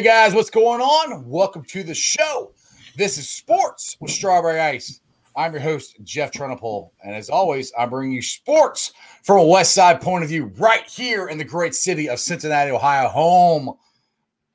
Hey guys, what's going on? Welcome to the show. This is Sports with Strawberry Ice. I'm your host, Jeff Trenopole. And as always, I'm bringing you sports from a West Side point of view right here in the great city of Cincinnati, Ohio, home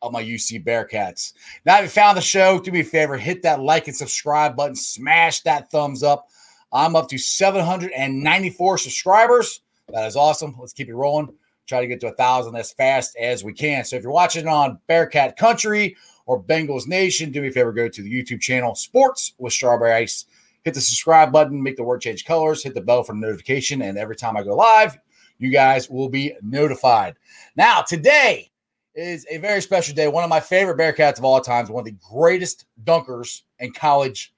of my UC Bearcats. Now, if you found the show, do me a favor, hit that like and subscribe button, smash that thumbs up. I'm up to 794 subscribers. That is awesome. Let's keep it rolling. Try to get to a thousand as fast as we can. So if you're watching on Bearcat Country or Bengals Nation, do me a favor, go to the YouTube channel Sports with Strawberry Ice. Hit the subscribe button, make the word change colors, hit the bell for notification, and every time I go live, you guys will be notified. Now, today is a very special day. One of my favorite Bearcats of all times, one of the greatest dunkers in college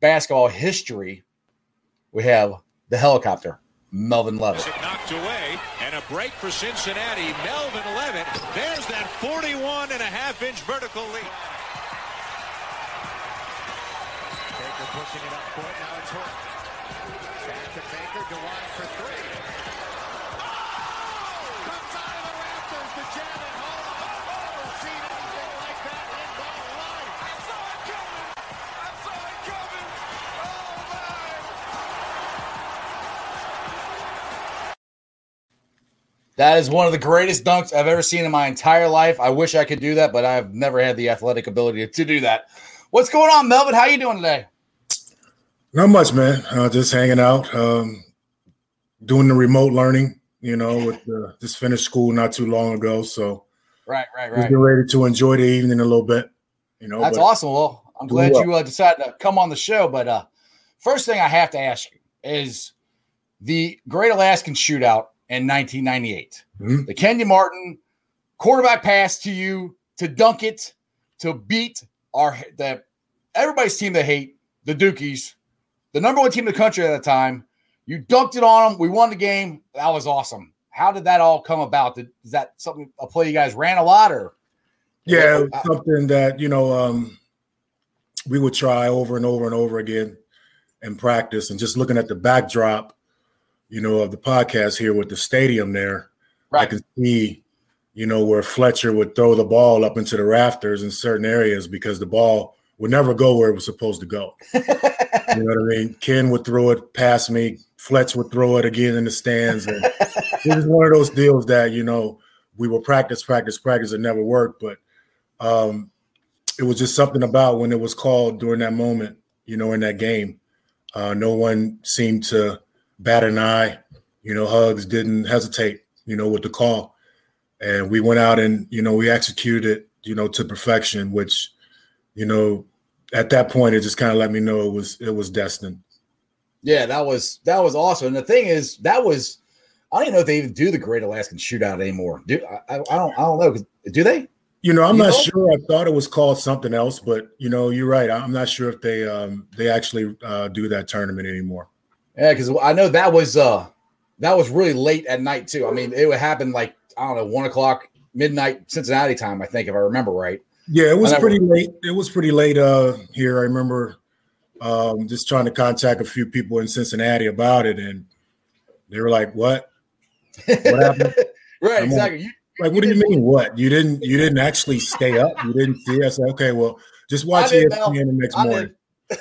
basketball history. We have the helicopter, Melvin Levett. Knocked away and a break for Cincinnati. Melvin Levett. There's that 41 and a half inch vertical lead. Baker pushing it up court. Now it's Hook. Back to Baker. DeWine That is one of the greatest dunks I've ever seen in my entire life. I wish I could do that, but I've never had the athletic ability to do that. What's going on, Melvin? How you doing today? Not much, man. Uh, just hanging out, um, doing the remote learning. You know, with the, just finished school not too long ago, so Right, right, just right. getting ready to enjoy the evening a little bit. You know, That's awesome. Well, I'm glad well. you uh, decided to come on the show. But uh, first thing I have to ask you is the Great Alaskan Shootout in 1998. Mhm. The Kenyon Martin quarterback pass to you to dunk it to beat our the everybody's team they hate the Dukies, the number one team in the country at the time. You dunked it on them. We won the game. That was awesome. How did that all come about? Did, is that something a play you guys ran a lot or? yeah, Uh, something that you know um, we would try over and over and over again in practice, and just looking at the backdrop, you know, of the podcast here with the stadium there, right. I can see, you know, where Fletcher would throw the ball up into the rafters in certain areas because the ball would never go where it was supposed to go. You know what I mean? Ken would throw it past me. Fletch would throw it again in the stands. And it was one of those deals that, you know, we will practice, practice, practice. It never worked. But um, it was just something about when it was called during that moment, you know, in that game. Uh, no one seemed to bat an eye. You know, Hugs didn't hesitate, you know, with the call. And we went out and, you know, we executed it, you know, to perfection, which, you know, at that point it just kind of let me know it was it was destined. Yeah, that was that was awesome. And the thing is, that was I don't even know if they even do the Great Alaskan Shootout anymore. Do I? I don't I don't know. Do they? You know, I'm You not know? sure. I thought it was called something else, but you know, you're right. I'm not sure if they um they actually uh, do that tournament anymore. Yeah, because I know that was uh that was really late at night too. I mean, it would happen like I don't know one o'clock midnight Cincinnati time. I think if I remember right. Yeah, it was pretty late. It was pretty late uh here. I remember um just trying to contact a few people in Cincinnati about it and they were like, "What? What happened?" right, I'm exactly. You, Like, what do you mean? What? You didn't you didn't actually stay up? You didn't see? I said, "Okay, well, just watch I did, ESPN the next I morning."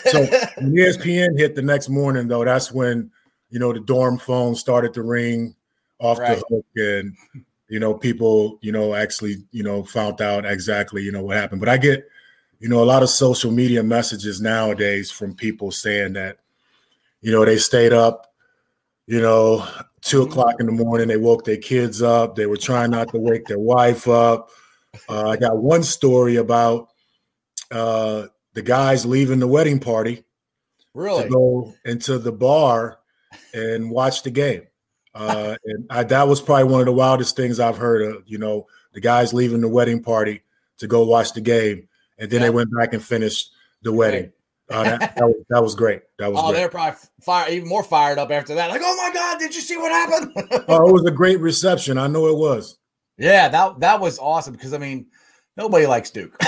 So when ESPN hit the next morning, though, that's when you know the dorm phone started to ring off Right. the hook, and you know people, you know, actually, you know, found out exactly, you know, what happened. But I get, you know, a lot of social media messages nowadays from people saying that, you know, they stayed up, you know, two o'clock in the morning. They woke their kids up. They were trying not to wake their wife up. Uh, I got one story about uh, the guys leaving the wedding party really? to go into the bar and watch the game. Uh, and I, that was probably one of the wildest things I've heard of. You know, the guys leaving the wedding party to go watch the game, and then Yeah. they went back and finished the wedding. Uh, that, that, was, that was great. That was Oh, they're probably fire even more fired up after that. Like, oh my god, did you see what happened? Oh, it was a great reception. I know it was. Yeah, that that was awesome because I mean, nobody likes Duke.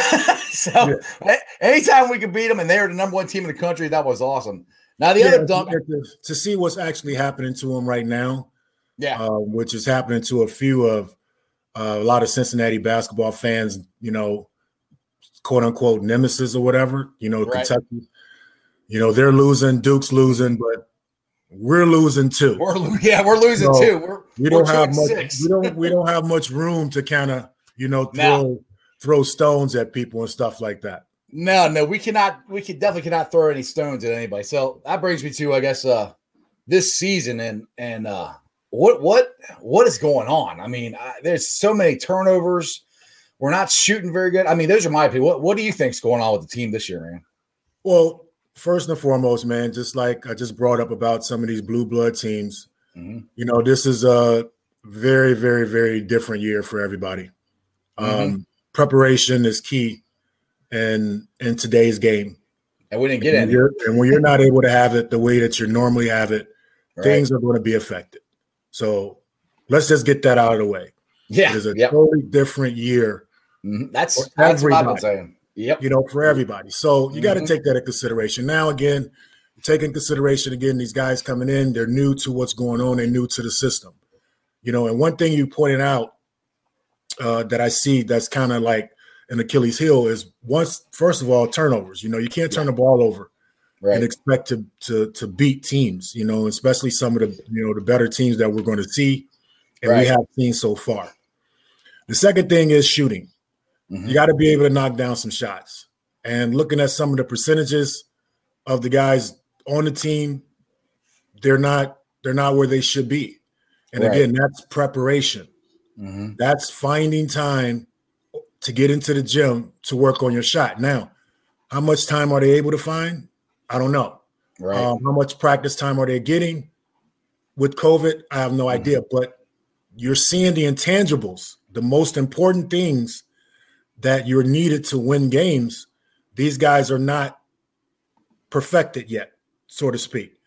so a- anytime we could beat them and they were the number one team in the country, that was awesome. Now the Yeah, other dunk, to, to see what's actually happening to them right now, yeah, uh, which is happening to a few of uh, a lot of Cincinnati basketball fans, you know, quote unquote nemesis or whatever. You know, Right. Kentucky. You know, they're losing, Duke's losing, but we're losing too. We're yeah, we're losing No, too. We're we don't we're have much. six. We don't. We don't have much room to kind of you know No. throw throw stones at people and stuff like that. No, no, we cannot. We can definitely cannot throw any stones at anybody. So that brings me to, I guess, uh this season and and uh what what what is going on? I mean, I, there's so many turnovers. We're not shooting very good. I mean, those are my opinion. What what do you think's going on with the team this year, man? Well, first and foremost, man, just like I just brought up about some of these blue blood teams, Mhm. you know, this is a very, very, very different year for everybody. Mm-hmm. Um, preparation is key in in today's game. And we didn't get and, you're- and when you're not able to have it the way that you normally have it, right? things are going to be affected. So let's just get that out of the way. yeah, It is a yep. totally different year, Mhm. That's that's what everybody. saying. Yep. you know, for everybody. So you got to take that into consideration. Now, again, take in consideration again these guys coming in, they're new to what's going on, they're new to the system. You know, and one thing you pointed out uh, that I see that's kind of like an Achilles heel is once, first of all, turnovers. You know, you can't turn the ball over and expect to to to beat teams. You know, especially some of the you know the better teams that we're going to see and Right. we have seen so far. The second thing is shooting. Mhm. You got to be able to knock down some shots. And looking at some of the percentages of the guys on the team, they're not they're not where they should be. And Right. again, that's preparation. Mhm. That's finding time to get into the gym to work on your shot. Now, how much time are they able to find? I don't know. Right. Um, how much practice time are they getting with COVID? I have no Mm-hmm. idea, but you're seeing the intangibles, the most important things that you're needed to win games. These guys are not perfected yet, so to speak.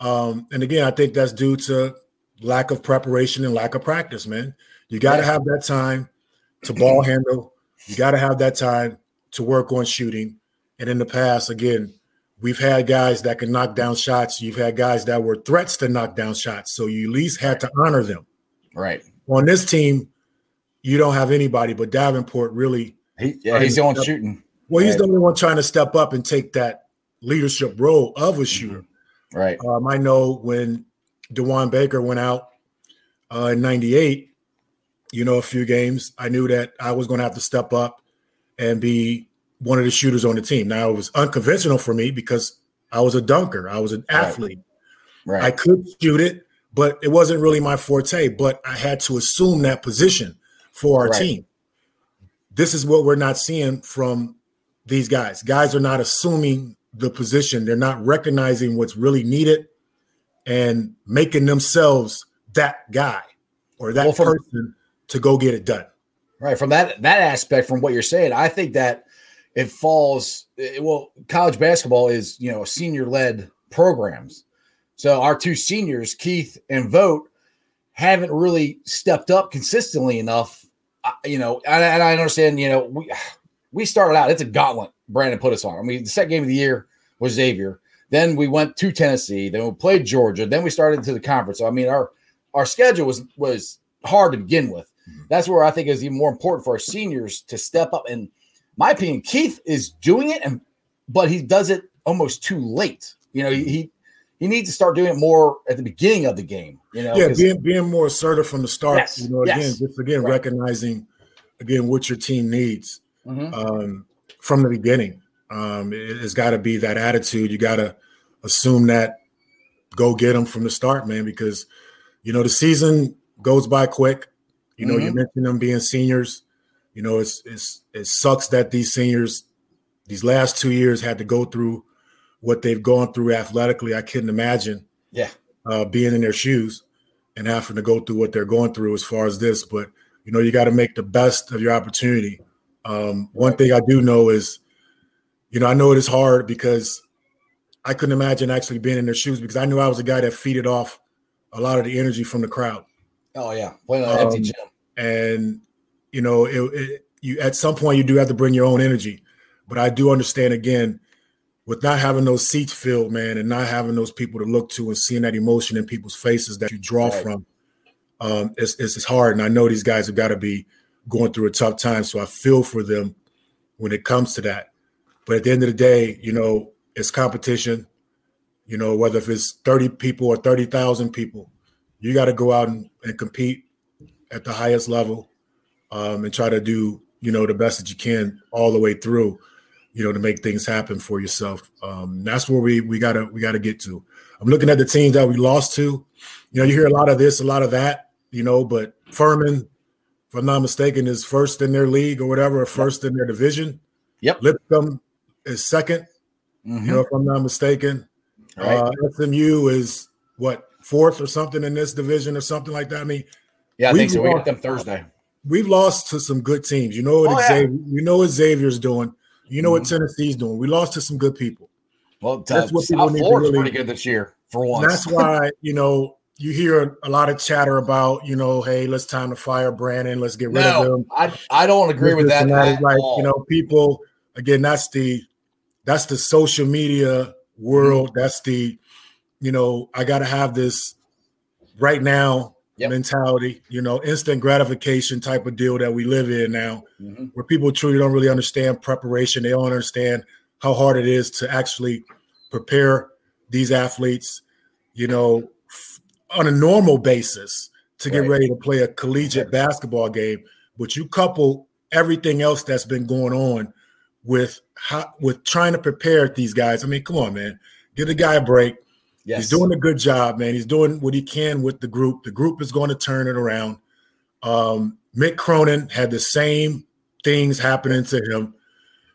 Um, and again, I think that's due to lack of preparation and lack of practice, man. You got to Yeah. have that time to ball handle. You got to have that time to work on shooting. And in the past, again, we've had guys that can knock down shots. You've had guys that were threats to knock down shots. So you at least had to honor them. right. On this team, you don't have anybody, but Davenport really, He, yeah, he's the one shooting. well, he's Right. the only one trying to step up and take that leadership role of a shooter. Right. Um, I know when D'Juan Baker went out uh, in '98, you know, a few games, I knew that I was going to have to step up and be one of the shooters on the team. Now it was unconventional for me because I was a dunker, I was an athlete. Right. athlete. I could shoot it, but it wasn't really my forte. But I had to assume that position for our Right. team. This is what we're not seeing from these guys. Guys are not assuming the position. They're not recognizing what's really needed and making themselves that guy or that Well, from- person to go get it done. Right. From that that aspect, from what you're saying, I think that it falls. eh, Well, college basketball is you know senior led programs. So our two seniors, Keith and Vogt, haven't really stepped up consistently enough. Uh, you know, and, and I understand. You know, we we started out. It's a gauntlet. Brannen put us on. I mean, the second game of the year was Xavier. Then we went to Tennessee. Then we played Georgia. Then we started into the conference. So I mean, our our schedule was was hard to begin with. That's where I think is even more important for our seniors to step up. And my opinion, Keith is doing it, and but he does it almost too late. You know, he he needs to start doing it more at the beginning of the game. You know, Yeah, being being more assertive from the start. Yes, You know, again, yes. just again Right. recognizing again what your team needs. Mhm. um, from the beginning. Um, it, has got to be that attitude. You got to assume that go get them from the start, man, because you know the season goes by quick. You know, you Mhm. mentioned them being seniors. You know, it's it's it sucks that these seniors these last two years had to go through what they've gone through athletically. I couldn't imagine yeah, uh, being in their shoes and having to go through what they're going through as far as this. But you know, you got to make the best of your opportunity. Um, one thing I do know is, you know, I know it is hard because I couldn't imagine actually being in their shoes because I knew I was a guy that feeded off a lot of the energy from the crowd, oh yeah, playing an empty Um, gym. and you know, it, it, you at some point you do have to bring your own energy. But I do understand again with not having those seats filled, man, and not having those people to look to and seeing that emotion in people's faces that you draw Right. from, um, it's, it's hard. And I know these guys have got to be going through a tough time, so I feel for them. when it comes to that. But at the end of the day, you know, it's competition. You know, whether if it's 30 people or 30,000 people, you got to go out and, and, compete at the highest level um, and try to do, you know, the best that you can all the way through, you know, to make things happen for yourself. Um, that's where we we gotta we gotta get to. I'm looking at the teams that we lost to. You know, you hear a lot of this, a lot of that, you know, but Furman, if I'm not mistaken, is first in their league or whatever, or first in their division. Yep. Lipscomb is 2nd Mhm. you know, if I'm not mistaken. Right. Uh, SMU is what fourth or something in this division or something like that. I mean, yeah, I we think so. We lost- got them Thursday. we've lost to some good teams. You know what Oh, yeah. Xavier, you know what Xavier's doing. You know what Mhm. Tennessee's doing. We lost to some good people. Well, That's uh, what people South need to Florida's really- pretty good this year for And once. that's why, you know, you hear a lot of chatter about, you know, hey, let's time to fire Brannen. Let's get rid of no, him. I I don't agree with This that and at like, all. you know, people again, that's the that's the social media world. Mm-hmm. That's the, you know, I gotta have this right now Yep. mentality, you know, instant gratification type of deal that we live in now, Mhm. where people truly don't really understand preparation. They don't understand how hard it is to actually prepare these athletes, you know, f- on a normal basis to get Right. ready to play a collegiate basketball game. But you couple everything else that's been going on with how with trying to prepare these guys. I mean, come on, man, give the guy a break. Yes. He's doing a good job, man. He's doing what he can with the group. The group is going to turn it around. Um, Mick Cronin had the same things happening to him.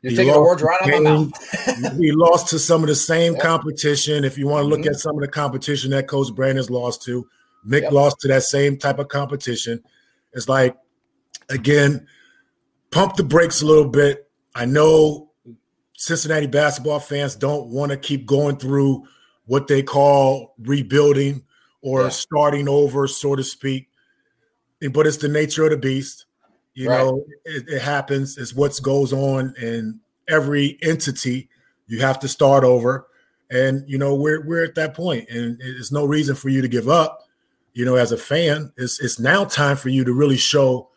You're he taking the lost words right out of my mouth. he lost to some of the same Yep. competition. If you want to look Mhm. at some of the competition that Coach Brannen's lost to, Mick Yep. lost to that same type of competition. It's like, again, pump the brakes a little bit. I know Cincinnati basketball fans don't want to keep going through what they call rebuilding or Yeah. starting over, so to speak. But it's the nature of the beast. You Right. know, it, it happens. It's what goes on in every entity. You have to start over, and you know we're we're at that point, and there's no reason for you to give up. You know, as a fan, it's it's now time for you to really show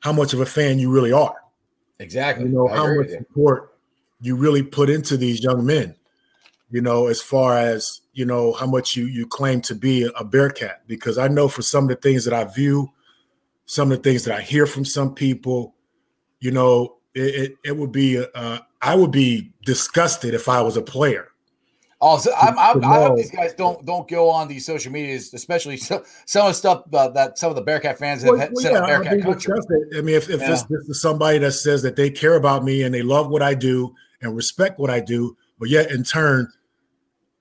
how much of a fan you really are. Exactly. You know I how much you. support you really put into these young men. You know, as far as you know how much you you claim to be a Bearcat, because I know for some of the things that I view, some of the things that I hear from some people, you know, it it, it would be uh, I would be disgusted if I was a player. Oh, so I'm, I'm, I hope these guys don't don't go on these social medias, especially so, some of the stuff uh, that some of the Bearcat fans have Well, had well, said yeah, on I'd Bearcat country. I mean, if, if Yeah. it's this is somebody that says that they care about me and they love what I do and respect what I do, but yet in turn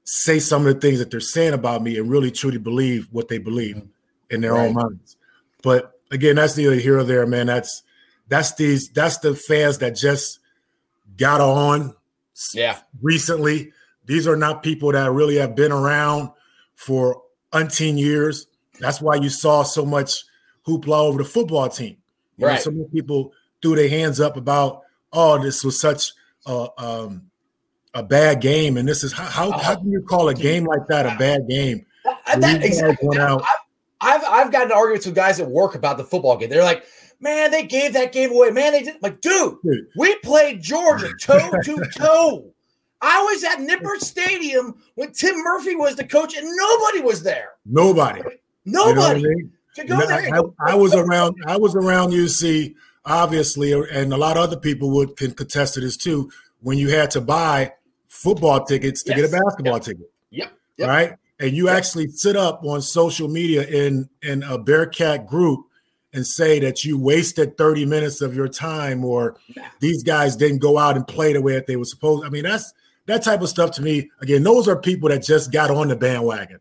say some of the things that they're saying about me and really truly believe what they believe in their own minds. But again, that's neither here or there, man. That's that's these that's the fans that just got on Yeah, recently. These are not people that really have been around for umpteen years. That's why you saw so much hoopla over the football team. You know, Right. so many people threw their hands up about, oh, this was such a um, a bad game, and this is how how, how can you call a uh, game like that a bad game? that, exactly. out. I've, I've gotten arguments with guys at work about the football game. They're like, "Man, they gave that game away. Man, they did." Like, dude, Dude. we played Georgia toe to toe. I was at Nippert Stadium when Tim Murphy was the coach, and nobody was there. Nobody. You know I Nobody mean? to go You know, there. I, go, I was around. I was around UC, obviously, and a lot of other people would can contest to this too. When you had to buy football tickets to get a basketball ticket, Yep. Yep. right? And you Yep. actually sit up on social media in in a Bearcat group and say that you wasted 30 minutes of your time or these guys didn't go out and play the way that they were supposed. I mean, that's that type of stuff to me. Again, those are people that just got on the bandwagon.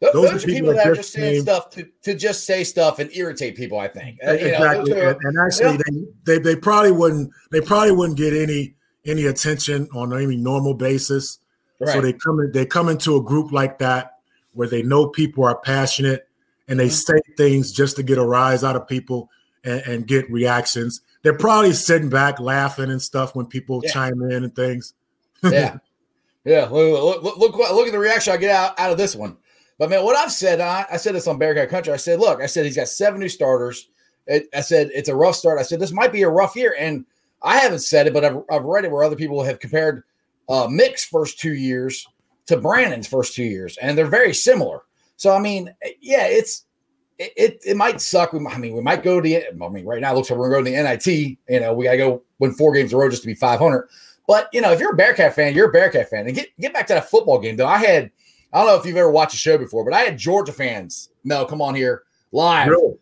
Th- those Those, are people people that are just saying stuff to, to just say stuff and irritate people. I think Uh, you know, are- and, and actually, they, they they probably wouldn't they probably wouldn't get any any attention on any normal basis. So they come in, they come into a group like that where they know people are passionate and they Mhm. say things just to get a rise out of people and, and get reactions. They're probably sitting back laughing and stuff when people Yeah. chime in and things. yeah, yeah. Look, look, look, look at the reaction I get out, out of this one. But man, what I've said, I, I said this on Bearcat Country. I said, look, I said he's got seven new starters. It, I said it's a rough start. I said this might be a rough year, and I haven't said it, but I've, I've read it where other people have compared uh, Mick's first two years to Brannen's first two years, and they're very similar. So I mean, yeah, it's it, it, it might suck. We, I mean, we might go to the. I mean, right now it looks like we're going to the NIT. You know, we got to go win four games in a row just to be 500. But you know, if you're a Bearcat fan, you're a Bearcat fan. And get get back to that football game though. I had I don't know if you've ever watched a show before, but I had Georgia fans. Mel, come on here live. Really?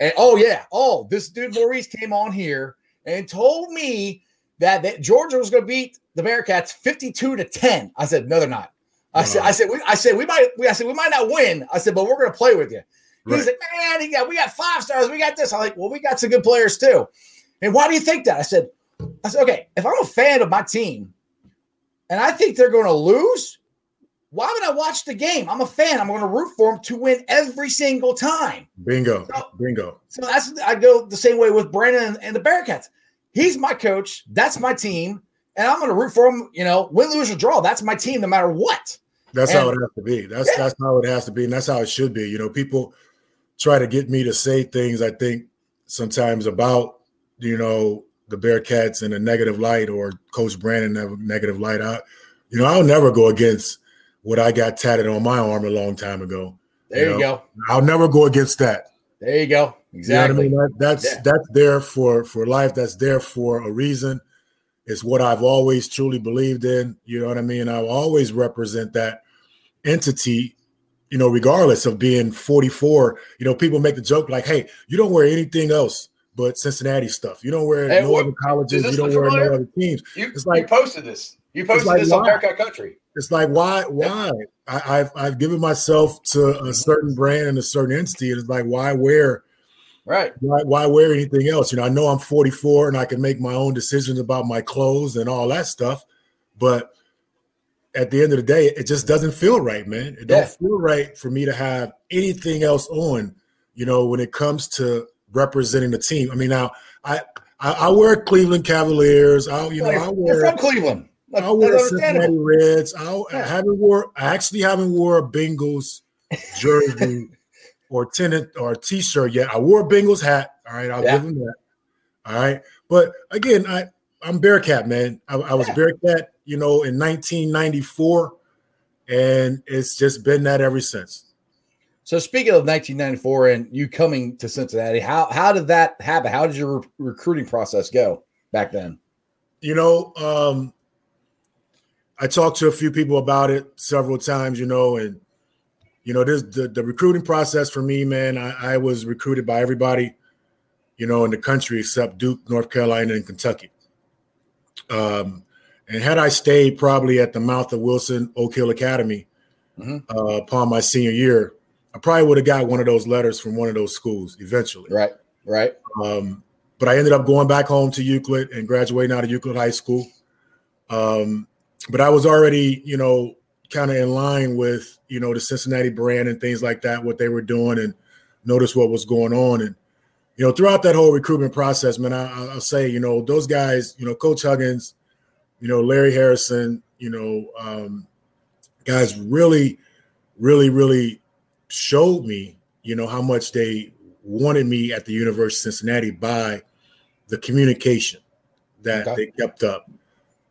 And oh yeah, oh this dude Maurice came on here and told me that, that Georgia was going to beat the Bearcats 52 to 10. I said no, they're not. I said I said we I said we might we I said we might not win. I said but we're going to play with you. He's Right. like man, he got we got five stars. We got this. I'm like well we got some good players too. And why do you think that? I said I said okay if I'm a fan of my team and I think they're going to lose. Why would I watch the game? I'm a fan. I'm going to root for them to win every single time. Bingo. So- Bingo. So that's I go the same way with Brannen and, and the Bearcats. He's my coach. That's my team, and I'm going to root for him. You know, win, lose, or draw. That's my team, no matter what. That's And- how it has to be. That's Yeah. that's how it has to be, and that's how it should be. You know, people try to get me to say things I think sometimes about you know the Bearcats in a negative light or Coach Brannen in a negative light. I, you know, I'll never go against what I got tatted on my arm a long time ago. There you, You go. I'll never go against that. There you go. Exactly. You know what I mean? That, that's Yeah. that's there for for life. That's there for a reason. It's what I've always truly believed in. You know what I mean? I'll always represent that entity. You know, regardless of being 44. You know, people make the joke like, "Hey, you don't wear anything else but Cincinnati stuff. You don't wear Hey, no what- other colleges. You don't wear familiar? no other teams." You, It's like- you posted this. You posted like this on why? Country. It's like why why I, I've I've given myself to a certain brand and a certain entity. And it's like why wear Right. why, why wear anything else? You know, I know I'm 44 and I can make my own decisions about my clothes and all that stuff, but at the end of the day, it just doesn't feel right, man. It Yeah. don't feel right for me to have anything else on, you know, when it comes to representing the team. I mean, now I I, I wear Cleveland Cavaliers. I you know I wear you're from Cleveland. Like, I wear Cincinnati. Reds. I, I haven't wore. I actually haven't wore a Bengals jersey or tenant or t-shirt yet. I wore a Bengals hat. All right, I'll Yeah. give them that. All right, but again, I I'm Bearcat man. I, I was Yeah. Bearcat, you know, in 1994, and it's just been that ever since. So speaking of 1994 and you coming to Cincinnati, how how did that happen? How did your re- recruiting process go back then? You know, um, I talked to a few people about it several times, you know, and you know, this the, the recruiting process for me, man. I, I was recruited by everybody, you know, in the country except Duke, North Carolina, and Kentucky. Um, and had I stayed probably at the mouth of Wilson Oak Hill Academy Mhm. uh, upon my senior year, I probably would have got one of those letters from one of those schools eventually. Right. Right. Um, but I ended up going back home to Euclid and graduating out of Euclid High School. Um, but I was already, you know, kind of in line with, you know, the Cincinnati brand and things like that, what they were doing, and notice what was going on. And, you know, throughout that whole recruitment process, man, I, I'll say, you know, those guys, you know, Coach Huggins, you know, Larry Harrison, you know, um, guys really, really, really showed me, you know, how much they wanted me at the University of Cincinnati by the communication that Okay. they kept up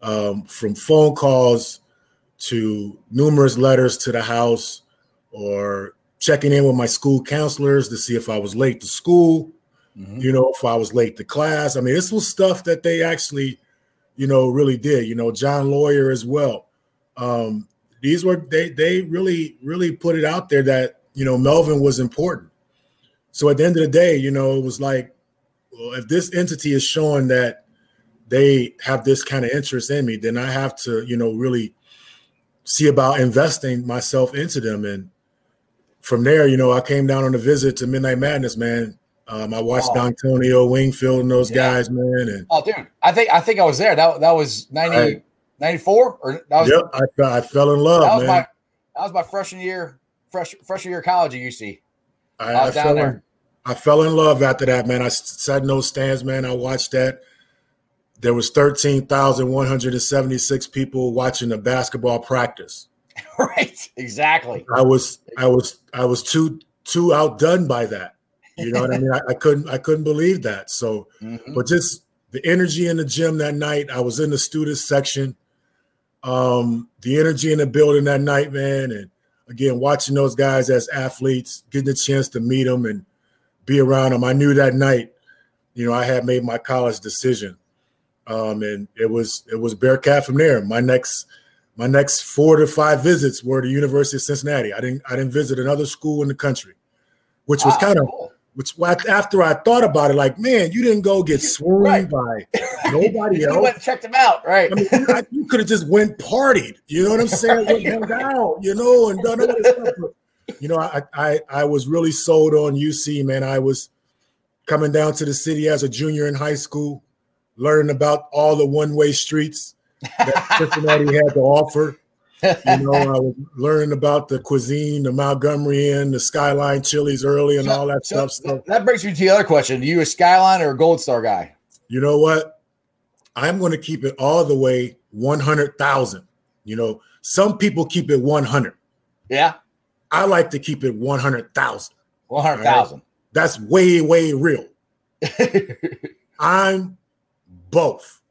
um, from phone calls to numerous letters to the house or checking in with my school counselors to see if I was late to school, Mhm. you know, if I was late to class. I mean, this was stuff that they actually, you know, really did. You know, John Loyer as well. Um, these were they they really really put it out there that you know Melvin was important. So at the end of the day, you know, it was like, well, if this entity is showing that they have this kind of interest in me, then I have to, you know, really see about investing myself into them. And from there, you know, I came down on a visit to Midnight Madness, man. Um, I watched Oh. Dontonio Wingfield and those Yeah. guys, man. And Oh, dude, I think I think I was there. That that was 90, Right. 94 or that was yep, I, I fell in love, that was man. my that was my freshman year, fresh freshman year of college at UC. I, I I was down fell there. in, I fell in love after that, man. I sat in those stands, man. I watched that. There was thirteen thousand one hundred and seventy-six people watching the basketball practice. right. Exactly. I was, I was, I was too too outdone by that. You know what I mean? I, I couldn't, I couldn't believe that. So, Mhm. but just the energy in the gym that night. I was in the student section. Um, the energy in the building that night, man, and again watching those guys as athletes, getting a chance to meet them and be around them. I knew that night, you know, I had made my college decision, um, and it was it was Bearcat from there. My next my next four to five visits were the University of Cincinnati. I didn't I didn't visit another school in the country, which was Ah, kind of which after I thought about it, like, man, you didn't go get swooned Right. by nobody You else. went and checked them out, right? I mean, you, I- you could have just went partied. You know what I'm saying? Went hung out, you know, and done all this stuff. But, you know, I, I I was really sold on UC, man. I was coming down to the city as a junior in high school, learning about all the one-way streets that Cincinnati had to offer. You know, I was learning about the cuisine, the Montgomery Inn, the Skyline Chili's early, and all that So, stuff. So, that brings me to the other question: Are you a Skyline or a Gold Star guy? you know what? I'm going to keep it all the way 100,000. You know, some people keep it 100. Yeah, I like to keep it 100,000. one hundred thousand. That's way, way real. I'm both.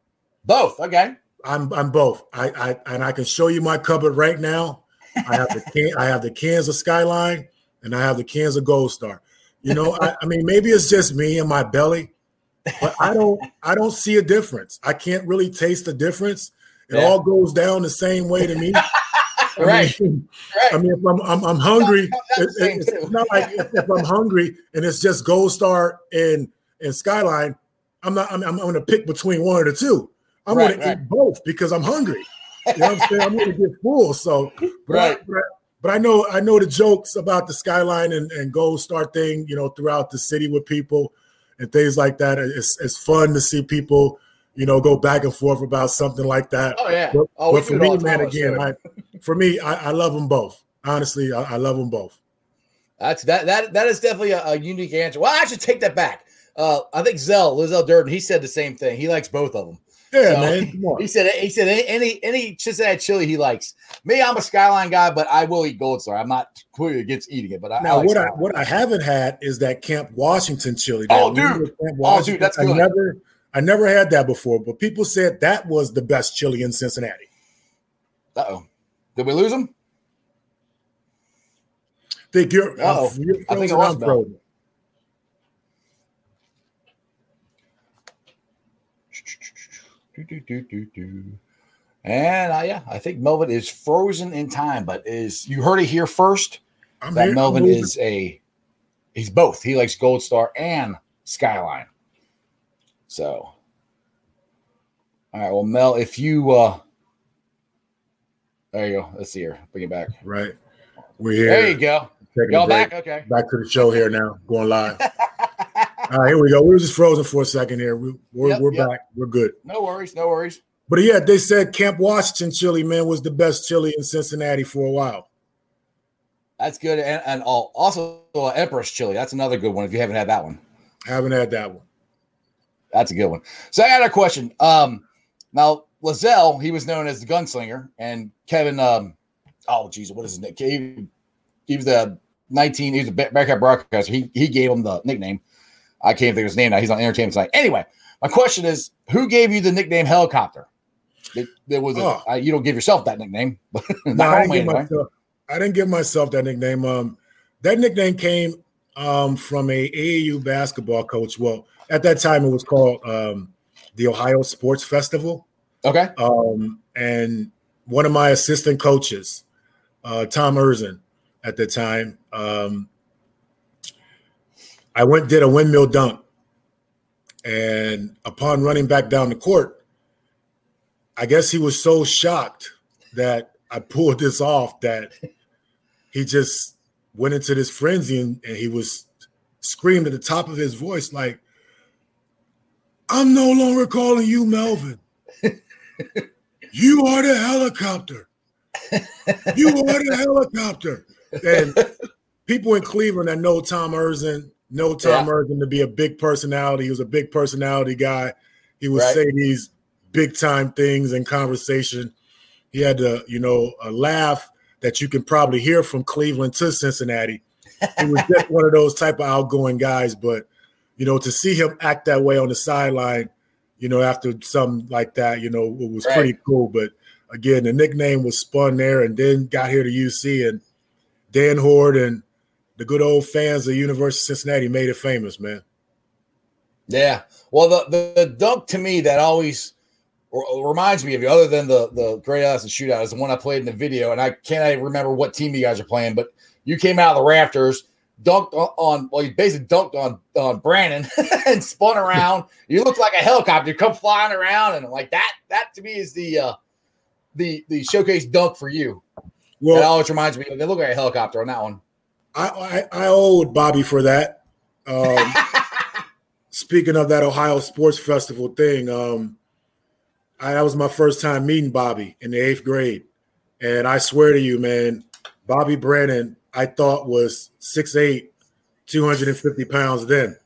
Both. Okay. I'm I'm both. I, I and I can show you my cupboard right now. I have the can, I have the cans of Skyline and I have the cans of Gold Star. You know, I, I mean, maybe it's just me and my belly, but I don't I don't see a difference. I can't really taste the difference. It Yeah. all goes down the same way to me. I Right. mean, Right. I mean, if I'm I'm, I'm hungry, it- it's, it's not like if, if I'm hungry and it's just Gold Star and and Skyline. I'm not. I'm, I'm going to pick between one or the two. I'm Right, going to eat both because I'm hungry. You know what I'm saying? I'm going to get full. So, but, Right. I, but, I, but I know I know the jokes about the Skyline and, and Gold Star thing. You know, throughout the city with people and things like that. It's it's fun to see people. You know, go back and forth about something like that. Oh yeah. But, Oh, but for do it all me, man, time on the again. I, for me, I, I love them both. Honestly, I, I love them both. That's that that that is definitely a, a unique answer. Well, I should take that back. Uh, I think Zell, LaZelle Durden, he said the same thing. He likes both of them. Yeah, So, man. He said he said any any, Cincinnati chili he likes. Me, I'm a Skyline guy, but I will eat Gold Star. I'm not completely against eating it, but I, I Now, like what I what I haven't had is that Camp Washington chili. Oh, dude. Oh, dude, that's I never I never had that before, but people said that was the best chili in Cincinnati. Uh oh, did we lose him? Think you're, Uh-oh. You're I think I lost I'm Mel. frozen. Do, do, do, do, do. And uh, yeah, I think Melvin is frozen in time, but is you heard it here first I'm that here, Melvin is a he's both. He likes Gold Star and Skyline. So all right, well, Mel, if you uh there you go. Let's see here. Bring it back. right. We're here. There you go. Y'all back? Okay. Back to the show here now, going live. All right, here we go. We were just frozen for a second here. We, we're Yep, we're yep. back. We're good. No worries, no worries. But yeah, they said Camp Washington chili, man, was the best chili in Cincinnati for a while. That's good. And, and al- also uh, Empress chili. That's another good one if you haven't had that one. Haven't had that one. That's a good one. So I got a question. Um, now Lazelle, he was known as the gunslinger, and Kevin, um, oh geez, what is his name? He, he was the 19, he was a ba- backup broadcaster. He he gave him the nickname. I can't think of his name now. He's on entertainment tonight. Anyway, my question is, who gave you the nickname helicopter? There was a, Oh. you don't give yourself that nickname, but No, I didn't, give anyway. myself, I didn't give myself that nickname. Um, that nickname came um, from a AAU basketball coach. Well, at that time, it was called um, the Ohio Sports Festival. Okay. Um, and one of my assistant coaches, uh, Tom Erzin, at the time, um, I went did a windmill dunk, and upon running back down the court, I guess he was so shocked that I pulled this off that he just went into this frenzy and, and he was screamed at the top of his voice like, "I'm no longer calling you Melvin." You are the helicopter. You are the helicopter. And people in Cleveland that know Tom Erzin know Tom Yeah. To be a big personality. He was a big personality guy. He would Right. say these big time things in conversation. He had a, you know, a laugh that you can probably hear from Cleveland to Cincinnati. He was just one of those type of outgoing guys. But, you know, to see him act that way on the sideline, you know, after something like that, you know, it was Right. pretty cool. But again, the nickname was spun there and then got here to UC and Dan Hoard and the good old fans of University of Cincinnati made it famous, man. Yeah. Well, the, the, the dunk to me that always r- reminds me of you, other than the the Great Alaskan shootout, is the one I played in the video, and I can't even remember what team you guys are playing, but you came out of the rafters, dunked on, well, you basically dunked on on Brannen and spun around. You looked like a helicopter, you come flying around, and like that. That to me is the uh the the showcase dunk for you. It Well, always reminds me. They look like a helicopter on that one. I, I, I owed Bobby for that. Um, speaking of that Ohio Sports Festival thing, um, I, that was my first time meeting Bobby in the eighth grade. And I swear to you, man, Bobby Brannen, I thought was 6'8, 250 pounds then.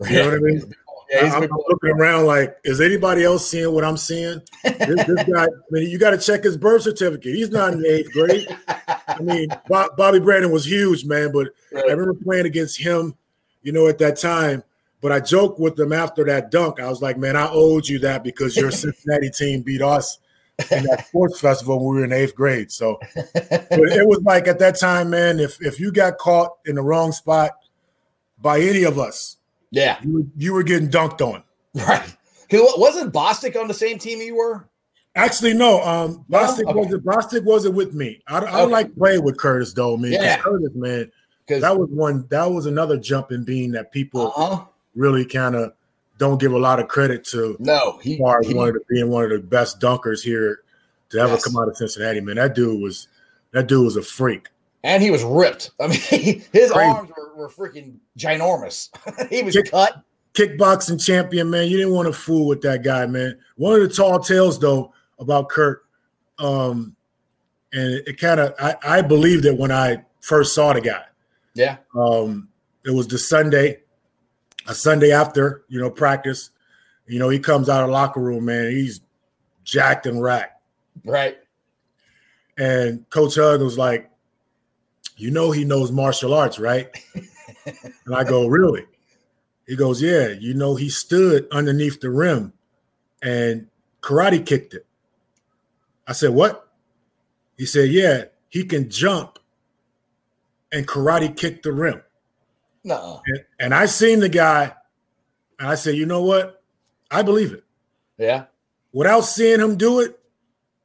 You know what I mean? Yeah, I'm, big I'm boy. looking around like, is anybody else seeing what I'm seeing? This, this guy, I mean, you got to check his birth certificate. He's not in eighth grade. I mean, Bo- Bobby Brannen was huge, man, but I remember playing against him, you know, at that time. But I joked with him after that dunk. I was like, man, I owed you that because your Cincinnati team beat us in that sports festival when we were in eighth grade. So it was like at that time, man, if if you got caught in the wrong spot by any of us, yeah, you, were- you were getting dunked on. Right. wasn't Bostic on the same team you were? Actually, no. Um, No? Bostic Okay. wasn't Bostic wasn't with me. I, I Okay. like playing with Curtis though, man. Yeah. Curtis, man, Because that was one. That was another jumping bean that people uh-huh. really kind of don't give a lot of credit to. no, he, far as he- one of the, being one of the best dunkers here to ever Yes. come out of Cincinnati, man. That dude was that dude was a freak. And he was ripped. I mean, his Crazy. arms were, were freaking ginormous. he was Kick- cut. Kickboxing champion, man. You didn't want to fool with that guy, man. One of the tall tales though about Kurt, um, and it, it kind of I, I believed it when I first saw the guy. Yeah, Um, it was the Sunday, a Sunday after, you know, practice. You know, he comes out of the locker room, man. He's jacked and racked. right. And Coach Hud was like, You know, he knows martial arts, right? and I go, Really? He goes, Yeah, you know, he stood underneath the rim and karate kicked it. I said, What? He said, Yeah, he can jump and karate kick the rim. No. And, and I seen the guy, and I said, you know what? I believe it. Yeah. Without seeing him do it,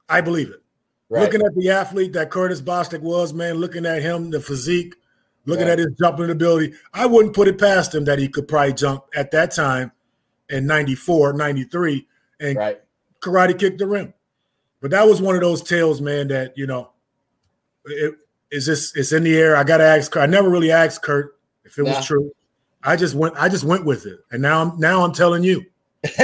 I believe it. Right. Looking at the athlete that Curtis Bostic was, man, looking at him, the physique, looking Right. at his jumping ability, I wouldn't put it past him that he could probably jump at that time in 94, 93, and right. karate kick the rim. But that was one of those tales, man, that, you know, it is just it's in the air. I gotta ask I never really asked Kurt if it Nah. was true. I just went I just went with it. And now I'm now I'm telling you.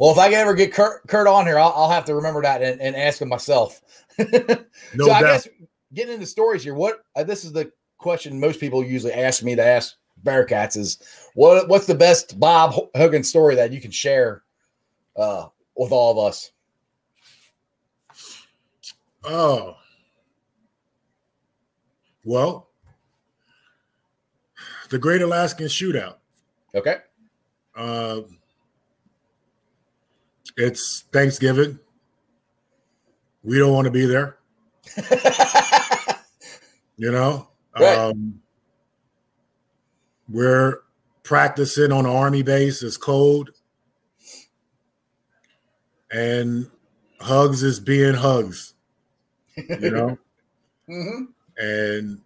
well, if I can ever get Kurt, Kurt on here, I'll, I'll have to remember that and, and ask him myself. No so I guess getting into stories here, what uh, this is the question most people usually ask me to ask Bearcats is what what's the best Bob Huggins story that you can share uh, with all of us? Oh. Well, the Great Alaskan Shootout. Okay. Uh, it's Thanksgiving. We don't want to be there, you know. Right. Um, we're practicing on an army base. It's cold, and hugs is being hugs, you know. hmm and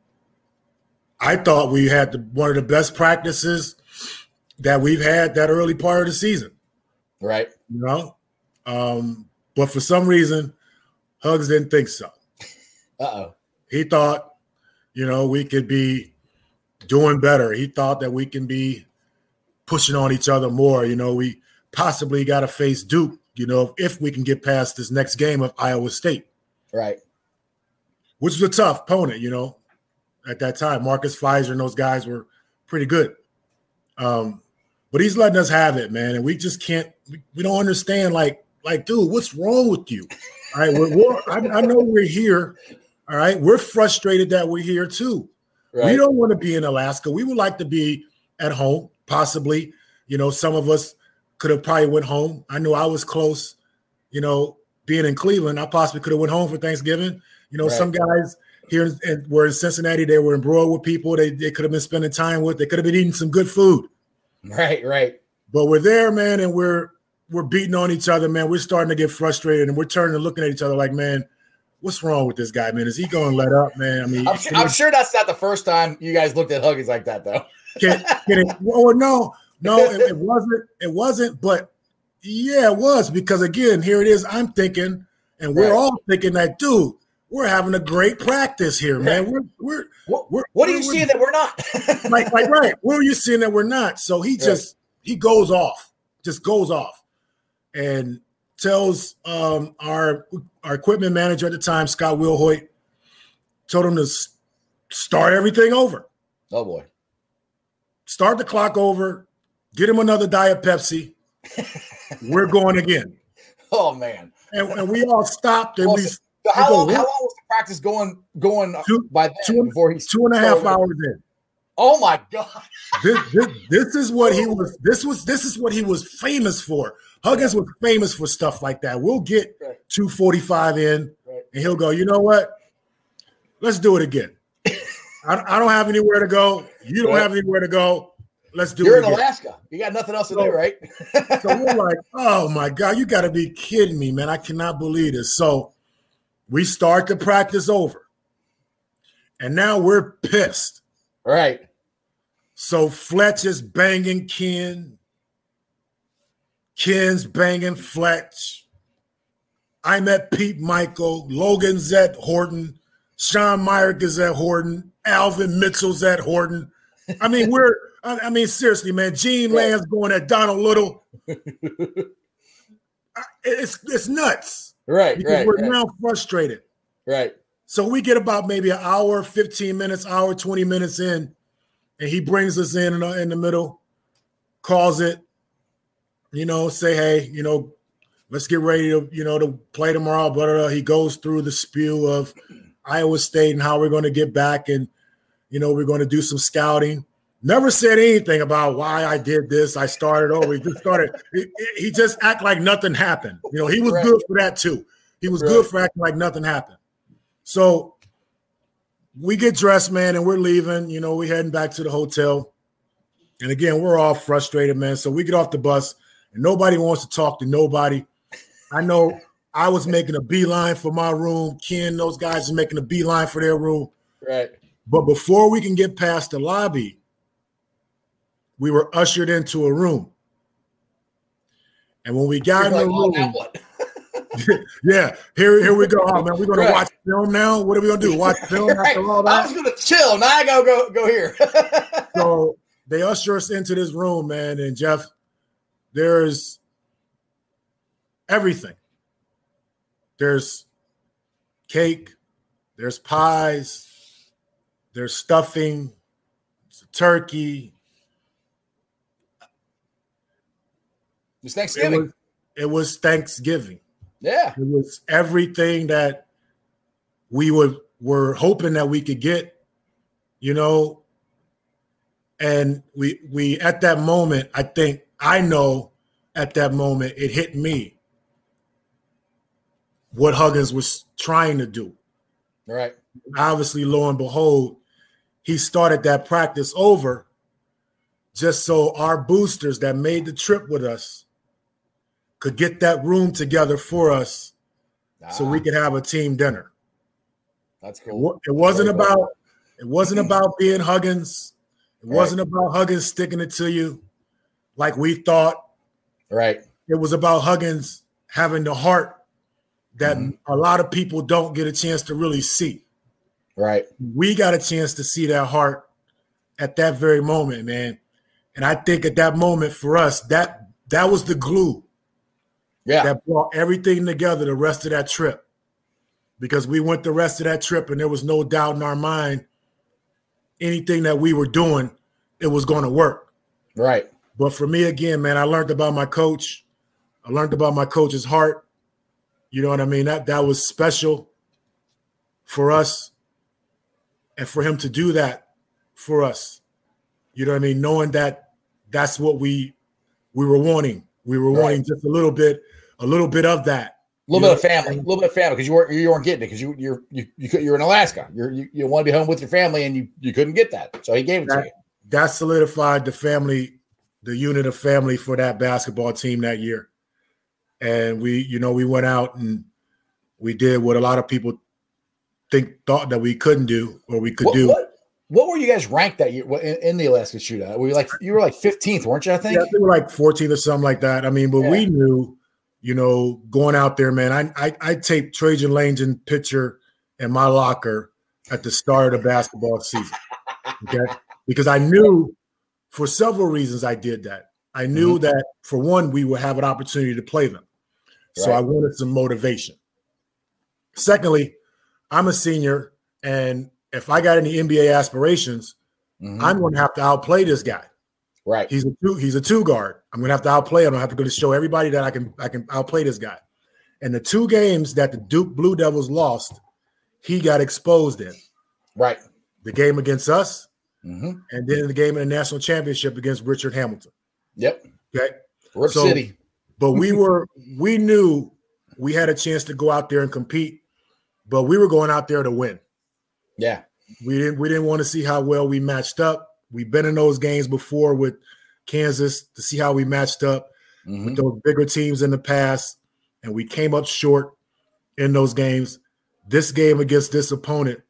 I thought we had the, one of the best practices that we've had that early part of the season. Right. You know, um, but for some reason, Hugs didn't think so. Uh oh. He thought, you know, we could be doing better. He thought that we can be pushing on each other more. You know, we possibly got to face Duke. You know, if we can get past this next game of Iowa State. Right. which was a tough opponent, you know, at that time. Marcus Fizer and those guys were pretty good. Um, but he's letting us have it, man. And we just can't, we, we don't understand, like, like, dude, what's wrong with you? All right, we're, we're I, I know we're here. All right, we're frustrated that we're here too. Right. We don't want to be in Alaska. We would like to be at home, possibly. You know, some of us could have probably went home. I knew I was close, you know, being in Cleveland. I possibly could have went home for Thanksgiving. You know, Right. some guys here in, were in Cincinnati. They were embroiled with people. They, they could have been spending time with. They could have been eating some good food. Right, right. But we're there, man, and we're we're beating on each other, man. We're starting to get frustrated, and we're turning and looking at each other like, man, what's wrong with this guy, man? Is he going to let up, man? I mean, I'm sure, I'm sure that's not the first time you guys looked at Huggies like that, though. can, can it, oh no, no, it, it wasn't. It wasn't. But yeah, it was because again, here it is. I'm thinking, and we're Right. all thinking that, dude. We're having a great practice here, man. We're we're What, we're what are you seeing that we're not? like like right where are you seeing that we're not so he just he goes off just goes off and tells um our our equipment manager at the time scott wilhoit told him to s- start everything over oh boy. start the clock over get him another diet pepsi we're going again Oh man. and, and we all stopped and Well, we So how go, long? How long was the practice going? Going Two- by then two- before he two and a half hours in Oh my god! this, this, this is what he was this was this is what he was famous for huggins was famous for stuff like that we'll get Right. 245 in Right. and he'll go you know what let's do it again I, I don't have anywhere to go you don't Right. have anywhere to go let's do it. You're in again Alaska. You got nothing else to So- do, right? so we're like oh my god you got to be kidding me man i cannot believe this so we start the practice over and now we're pissed right. So Fletch is banging Ken. Ken's banging Fletch. I met Pete Mickeal. Logan's at Horton. Sean Myrick is at Horton. Alvin Mitchell's at Horton. I mean, we're, I mean, seriously, man. Gene. Lamb's going at Donald Little. It's, it's nuts Right. because Right. we're Right. now frustrated. right. So we get about maybe an hour, 15 minutes, hour, 20 minutes in, and he brings us in in the, in the middle, calls it, you know, say, hey, you know, let's get ready to, you know, to play tomorrow. But. He goes through the spew of Iowa State and how we're going to get back and, you know, we're going to do some scouting. Never said anything about why I did this. I started over. He just started. He, he just act like nothing happened. You know, he was Right. good for that too. He was Right. good for acting like nothing happened. So we get dressed, man, and we're leaving. You know, we're heading back to the hotel. And again, we're all frustrated, man. So we get off the bus, and nobody wants to talk to nobody. I know I was making a beeline for my room. Ken, those guys are making a beeline for their room. Right. But before we can get past the lobby, we were ushered into a room. And when we got You're in like, the oh, room, now yeah, here, here we go. Oh, man, we're gonna Right. watch film now. What are we gonna do? Watch film Right. after all I was gonna chill. Now I gotta go go here. so they usher us into this room, man. And Jeff, there's everything. There's cake, there's pies, there's stuffing, there's turkey. it's It was, it was Thanksgiving. yeah. It was everything that we would were hoping that we could get, you know. And we we at that moment, I think I know at that moment it hit me what Huggins was trying to do. Right. Obviously, lo and behold, he started that practice over just so our boosters that made the trip with us could get that room together for us so we Ah, could have a team dinner. That's cool. It wasn't Very cool. about it wasn't about being Huggins. It Right. wasn't about Huggins sticking it to you like we thought. Right. It was about Huggins having the heart that Mhm. a lot of people don't get a chance to really see. Right. We got a chance to see that heart at that very moment, man. And I think at that moment for us, that that was the glue Yeah. that brought everything together the rest of that trip. Because we went the rest of that trip and there was no doubt in our mind anything that we were doing, it was going to work. Right. But for me, again, man, I learned about my coach. I learned about my coach's heart. You know what I mean? That that was special for us and for him to do that for us. You know what I mean? Knowing that that's what we we were wanting. we were Right. wanting just a little bit, a little bit of that. A little bit of family, a little bit of family, because you weren't you weren't getting it because you you're you you you're in Alaska. You're you, you want to be home with your family, and you you couldn't get that, so he gave it to you. That solidified the family, the unit of family for that basketball team that year. And we, you know, we went out and we did what a lot of people think thought that we couldn't do or we could What, do. what what were you guys ranked that year in, in the Alaska shootout? Were you like you were like 15th, weren't you? I think. Yeah, they were like 14 or something like that. I mean, but we knew, you know, going out there, man, I I, I taped Trajan Langdon picture in my locker at the start of the basketball season. Okay. because I knew for several reasons I did that. I knew that for one, we would have an opportunity to play them. So Right. I wanted some motivation. Secondly, I'm a senior, and if I got any NBA aspirations, Mhm. I'm going to have to outplay this guy. right. He's a two. He's a two guard. I'm gonna have to outplay him. I don't have to go to show everybody that I can. I can outplay this guy. And the two games that the Duke Blue Devils lost, he got exposed in Right. the game against us, hmm and then in the game in the national championship against Richard Hamilton. Yep. Okay, Rip So- City. but we were we knew we had a chance to go out there and compete, but we were going out there to win. Yeah. We didn't we didn't want to see how well we matched up. We've been in those games before with Kansas to see how we matched up. Mhm. with those bigger teams in the past, and we came up short in those games. This game against this opponent,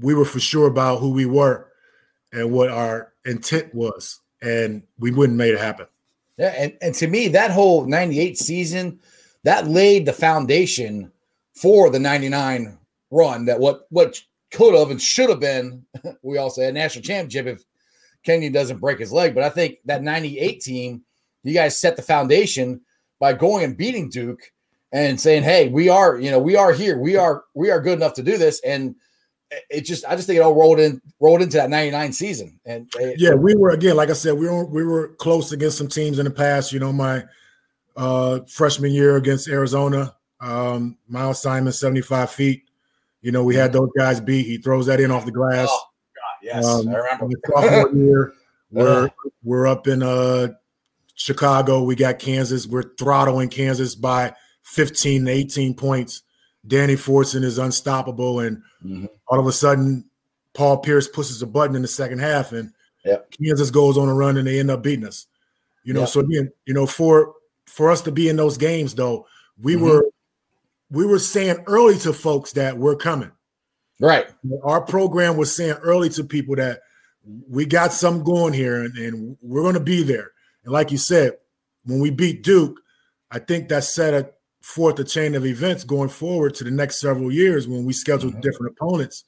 we were for sure about who we were and what our intent was, and we wouldn't make it happen. Yeah, and, and to me, that whole 98 season, that laid the foundation for the 99 run that what what could have and should have been, we all say a national championship if Kenyon doesn't break his leg. But I think that 98 team, you guys set the foundation by going and beating Duke and saying, Hey, we are, you know, we are here. We are, we are good enough to do this. And it- just I just think it all rolled in, rolled into that 99 season. And it- Yeah, we were again, like I said, we were we were close against some teams in the past. You know, my uh, freshman year against Arizona, um, Miles Simon, seventy five feet. You know, we had those guys beat. He throws that in off the glass. Oh, God, yes, Um, I remember. the sophomore year, we're Uh. we're up in uh Chicago. We got Kansas. We're throttling Kansas by 15 to 18 points. Danny Fortson is unstoppable, and Mhm. all of a sudden, Paul Pierce pushes a button in the second half, and Yep. Kansas goes on a run, and they end up beating us. You know, Yep. so again, you know, for for us to be in those games, though, we Mhm. were we were saying early to folks that we're coming Right. our program was saying early to people that we got something going here and, and we're going to be there. And like you said, when we beat Duke, I think that set a forth a chain of events going forward to the next several years when we scheduled Mhm. different opponents.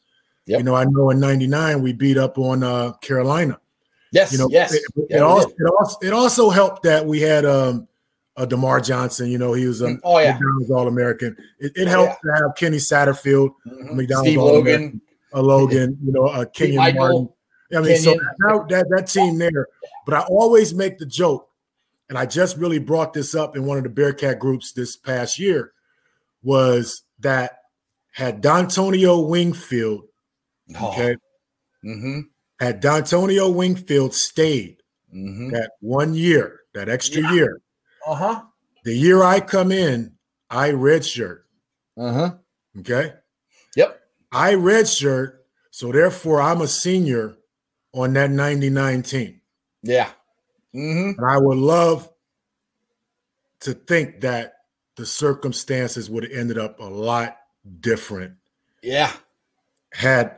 Yep. You know, I know in '99 we beat up on uh, Carolina. Yes. You know, yes. it, it Yeah, we also, it also it also helped that we had um, a DerMarr Johnson. You know, he was a Mm, oh, yeah. McDonald's All American. It, it Oh, helped to have Kenny Satterfield Mhm. McDonald's Steve. Logan. a Logan, you know, a Kenyon Michael, Martin. I mean, so Kenyon. that, that that team there. But I always make the joke, and I just really brought this up in one of the Bearcat groups this past year, was that had Dontonio Wingfield, Oh. okay, Mm-hmm. had Dontonio Wingfield stayed Mm-hmm. that one year, that extra Yeah. year, Uh-huh. the year I come in, I redshirt, Uh-huh. okay. Yep. I redshirt, so therefore I'm a senior on that 99 team. Yeah. Mm-hmm. And I would love to think that the circumstances would have ended up a lot different Yeah. had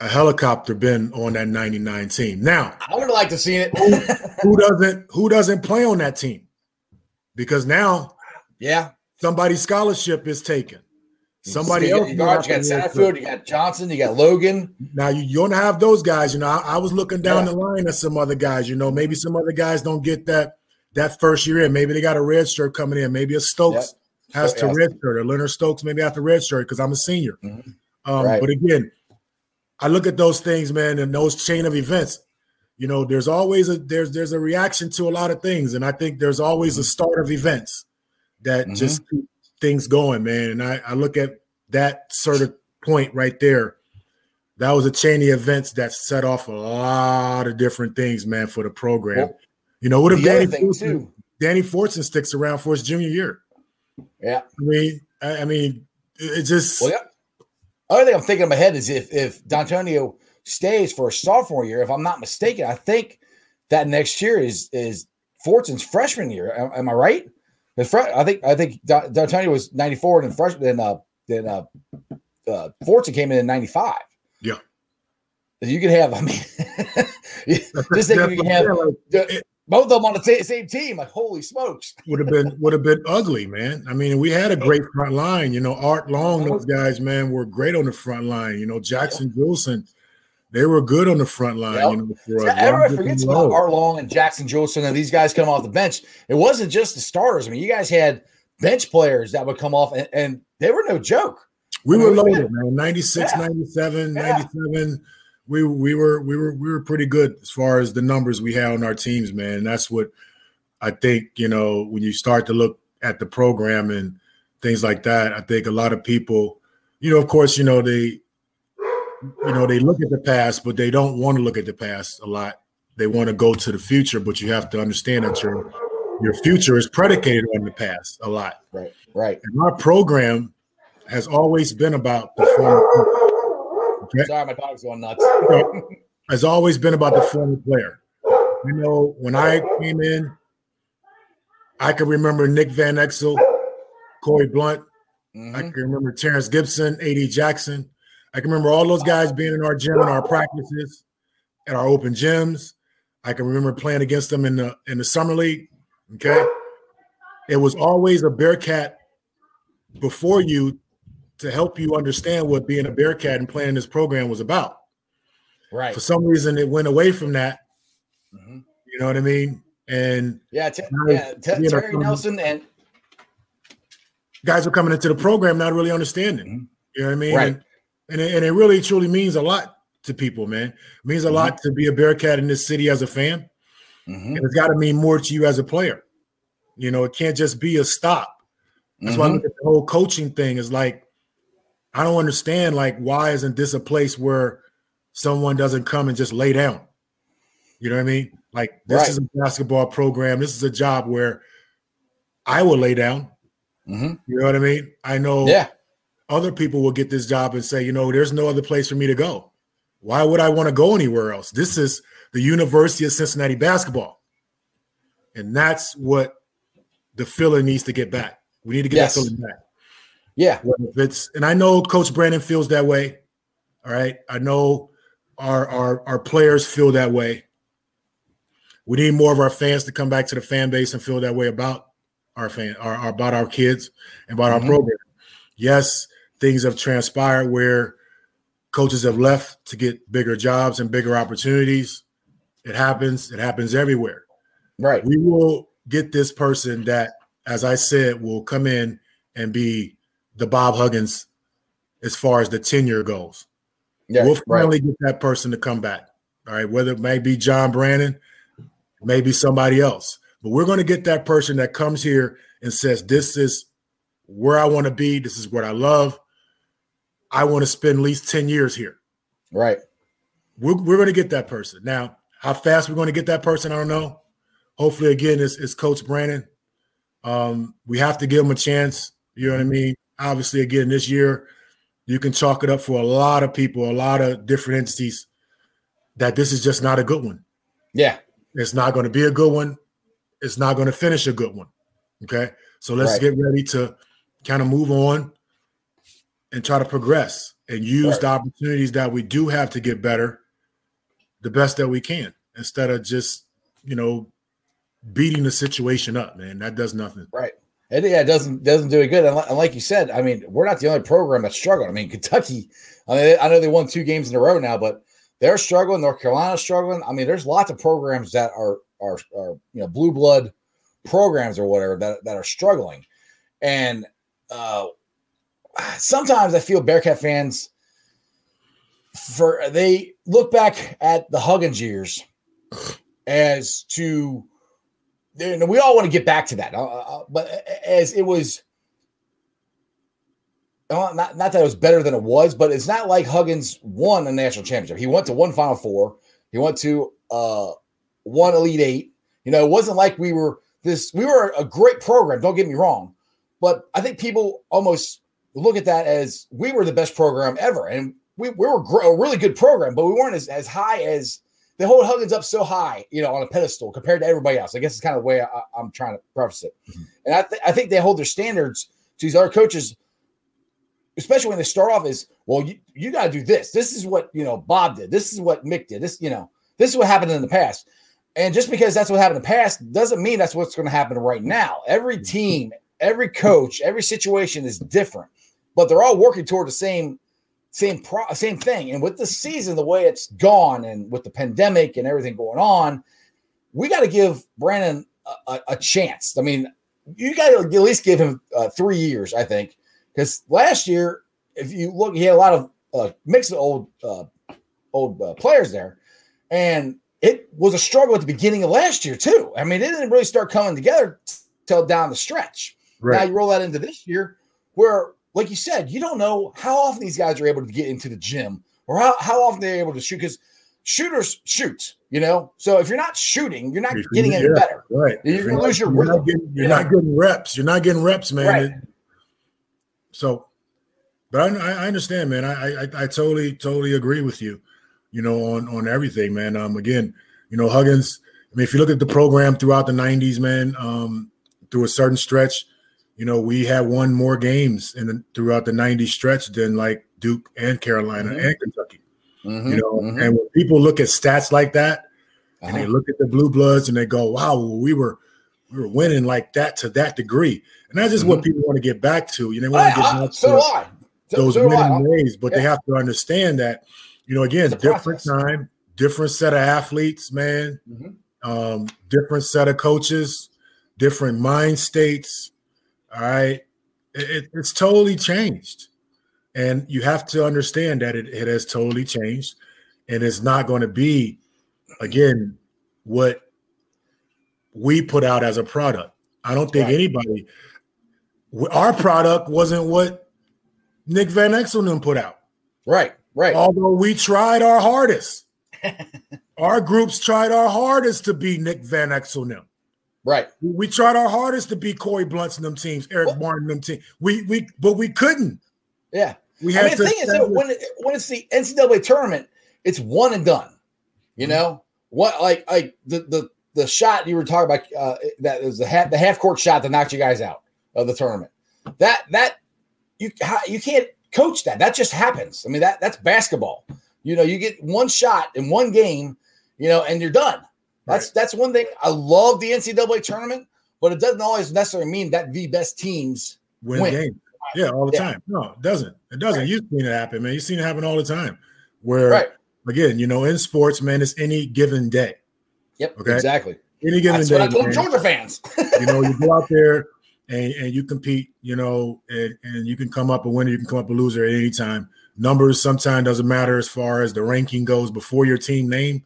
a helicopter been on that 99 team. Now, I would have liked to see it. who doesn't who doesn't play on that team? Because now yeah. somebody's scholarship is taken. Somebody you else. got, you got, you got you got Johnson, you got Logan. Now you, you're gonna have those guys. You know, I, I was looking down Yeah. the line at some other guys. You know, maybe some other guys don't get that that first year in. Maybe they got a red shirt coming in. Maybe a Stokes has So- to yeah. red shirt, or Leonard Stokes maybe have to red shirt because I'm a senior. Mhm. Um, Right. But again, I look at those things, man, and those chain of events. You know, there's always a there's there's a reaction to a lot of things, and I think there's always a start of events that Mhm. just keep things going, man. And I, I look at that sort of point right there. That was a chain of events that set off a lot of different things, man, for the program. Well, you know, what if Danny too. Danny sticks around for his junior year. Yeah. I mean, I, I mean, it it just Well, yeah. Other thing I'm thinking in my head is if if Dontonio stays for a sophomore year, if I'm not mistaken, I think that next year is is Fortson's freshman year. Am, am I right? I think I think Da- Dontonio was 94 and freshman. Then uh, then uh, uh, Fortson came in in 95. Yeah. You could have. I mean, just think you can have Yeah, like, both of them on the sa- same team. Like holy smokes! would have been would have been ugly, man. I mean, we had a great front line. You know, Art Long, those guys, man, were great on the front line. You know, Jackson Julson, they were good on the front line. Yep. You know, for us. Everyone forgets about oh. Art Long and Jackson Julson and these guys come off the bench. It wasn't just the starters. I mean, you guys had bench players that would come off, and, and they were no joke. We I were loaded, man. 96, Yeah. 97, Yeah. 97. We we were we were we were pretty good as far as the numbers we had on our teams, man. And that's what I think, you know, when you start to look at the program and things like that, I think a lot of people, you know, of course, you know, they you know, they look at the past, but they don't want to look at the past a lot. They want to go to the future, but you have to understand that your your future is predicated on the past a lot. Right, right. And our program has always been about the former, Okay. Sorry, my dog's going nuts. has always been about the former player. You know, when I came in, I can remember Nick Van Exel, Corie Blount. I Mhm. can remember Terrence Gibson, A.D. Jackson. I can remember all those guys being in our gym in our practices, at our open gyms. I can remember playing against them in the in the summer league. Okay, it was always a Bearcat before you to help you understand what being a Bearcat and playing this program was about. Right. For some reason, it went away from that. Mhm. You know what I mean? And Yeah, Nice. yeah. Know, Terry Nelson and guys are coming into the program not really understanding. Mhm. You know what I mean? Right. And, and, it, and it really truly means a lot to people, man. It means a Mm-hmm. lot to be a Bearcat in this city as a fan. Mhm. And it's got to mean more to you as a player. You know, it can't just be a stop. That's why I look at the whole coaching thing is like, I don't understand, like, why isn't this a place where someone doesn't come and just lay down? You know what I mean? Like, this Right. is a basketball program. This is a job where I will lay down. Mhm. You know what I mean? I know yeah, other people will get this job and say, you know, there's no other place for me to go. Why would I want to go anywhere else? This is the University of Cincinnati basketball. And that's what the feeling needs to get back. We need to get Yes. that feeling back. yeah, it's and I know Coach Brannen feels that way. All right. I know our our our players feel that way. We need more of our fans to come back to the fan base and feel that way about our fan, our, our- about our kids and about Mhm. our program. Yes, things have transpired where coaches have left to get bigger jobs and bigger opportunities. It happens. It happens everywhere right. we will get this person that, as I said, will come in and be the Bob Huggins as far as the tenure goes. Yeah, we'll right. finally get that person to come back. All right, whether it may be John Brannen, maybe somebody else, but we're going to get that person that comes here and says, "This is where I want to be. This is what I love. I want to spend at least ten years here." Right. We're, we're going to get that person. Now, how fast we're going to get that person, I don't know. Hopefully, again, it's, it's Coach Brannen. Um, we have to give him a chance. You know what I mean? Obviously, again, this year, you can chalk it up for a lot of people, a lot of different entities, that this is just not a good one. Yeah. It's not going to be a good one. It's not going to finish a good one. Okay. So let's Right. get ready to kind of move on and try to progress and use Right. the opportunities that we do have to get better the best that we can instead of just, you know, beating the situation up, man. That does nothing. Right. And yeah, it doesn't doesn't do it good. And, li- and like you said, I mean, we're not the only program that's struggling. I mean, Kentucky. I mean, I know they won two games in a row now, but they're struggling. North Carolina's struggling. I mean, there's lots of programs that are are are you know blue blood programs or whatever that that are struggling. And uh, sometimes I feel Bearcat fans for they look back at the Huggins years as to we all want to get back to that, uh, uh, but as it was, uh, not not that it was better than it was, but it's not like Huggins won a national championship. He went to one Final Four. He went to uh, one Elite Eight. You know, it wasn't like we were this. We were a great program. Don't get me wrong, but I think people almost look at that as we were the best program ever, and we, we were gr- a really good program, but we weren't as, as high as they hold Huggins up so high, you know, on a pedestal compared to everybody else. I guess it's kind of the way I, am trying to preface it. Mm-hmm. And I, th- I think they hold their standards to these other coaches, especially when they start off as, well, you, you got to do this. This is what, you know, Bob did. This is what Mick did. This, you know, this is what happened in the past. And just because that's what happened in the past doesn't mean that's what's going to happen right now. Every mm-hmm. team, every coach, every situation is different, but they're all working toward the same same pro- same thing. And with the season, the way it's gone, and with the pandemic and everything going on, we got to give Brannen a, a, a, chance. I mean, you got to at least give him uh, three years, I think, because last year, if you look, he had a lot of uh, mix of old uh, old uh, players there, and it was a struggle at the beginning of last year too. I mean, it didn't really start coming together till down the stretch. Right. Now you roll that into this year, where like you said, you don't know how often these guys are able to get into the gym or how, how often they're able to shoot because shooters shoot, you know. So if you're not shooting, you're not if getting any better. Right. You're, you're, lose your you're Not getting, you're yeah. not getting reps. You're not getting reps, man. Right. so, but I, I understand, man. I, I I totally totally agree with you. You know, on on everything, man. Um, again, you know, Huggins. I mean, if you look at the program throughout the '90s, man, um, through a certain stretch, you know, we had won more games in the, throughout the 90s stretch than like Duke and Carolina mm-hmm. and Kentucky. Mm-hmm, you know, mm-hmm. and when people look at stats like that uh-huh. and they uh-huh. look at the blue bloods and they go, wow, we were we were winning like that to that degree. And that's just what mm-hmm. people want to get back to. You know, want to get back so to those so winning ways, but yeah. they have to understand that, you know, again, different process. time, different set of athletes, man, mm-hmm. um, different set of coaches, different mind states all right. It, it's totally changed. And you have to understand that it, it has totally changed. And it's not going to be, again, what we put out as a product. I don't think right. anybody, our product wasn't what Nick Van Exel put out. Right, right. Although we tried our hardest. our groups tried our hardest to be Nick Van Exel Right. We tried our hardest to beat Corie Blounts and them teams, Eric well, Martin them teams. We we but we couldn't. Yeah. We had I mean, the thing is that when it, when it's the NCAA tournament, it's one and done. You mm-hmm. know what? Like like the the the shot you were talking about uh, that was the half the half court shot that knocked you guys out of the tournament. That that you you can't coach that. That just happens. I mean that that's basketball. You know, you get one shot in one game, you know, and you're done. That's right. that's one thing. I love the NCAA tournament, but it doesn't always necessarily mean that the best teams win, win. games. Yeah, all the yeah. time. No, it doesn't. It doesn't. Right. You've seen it happen, man. You've seen it happen all the time. Where right. again, you know, in sports, man, it's any given day. Yep. Okay. Exactly. Any given That's day. What I told Georgia fans. you know, you go out there and, and you compete, you know, and, and you can come up a winner, you can come up a loser at any time. Numbers sometimes doesn't matter as far as the ranking goes before your team name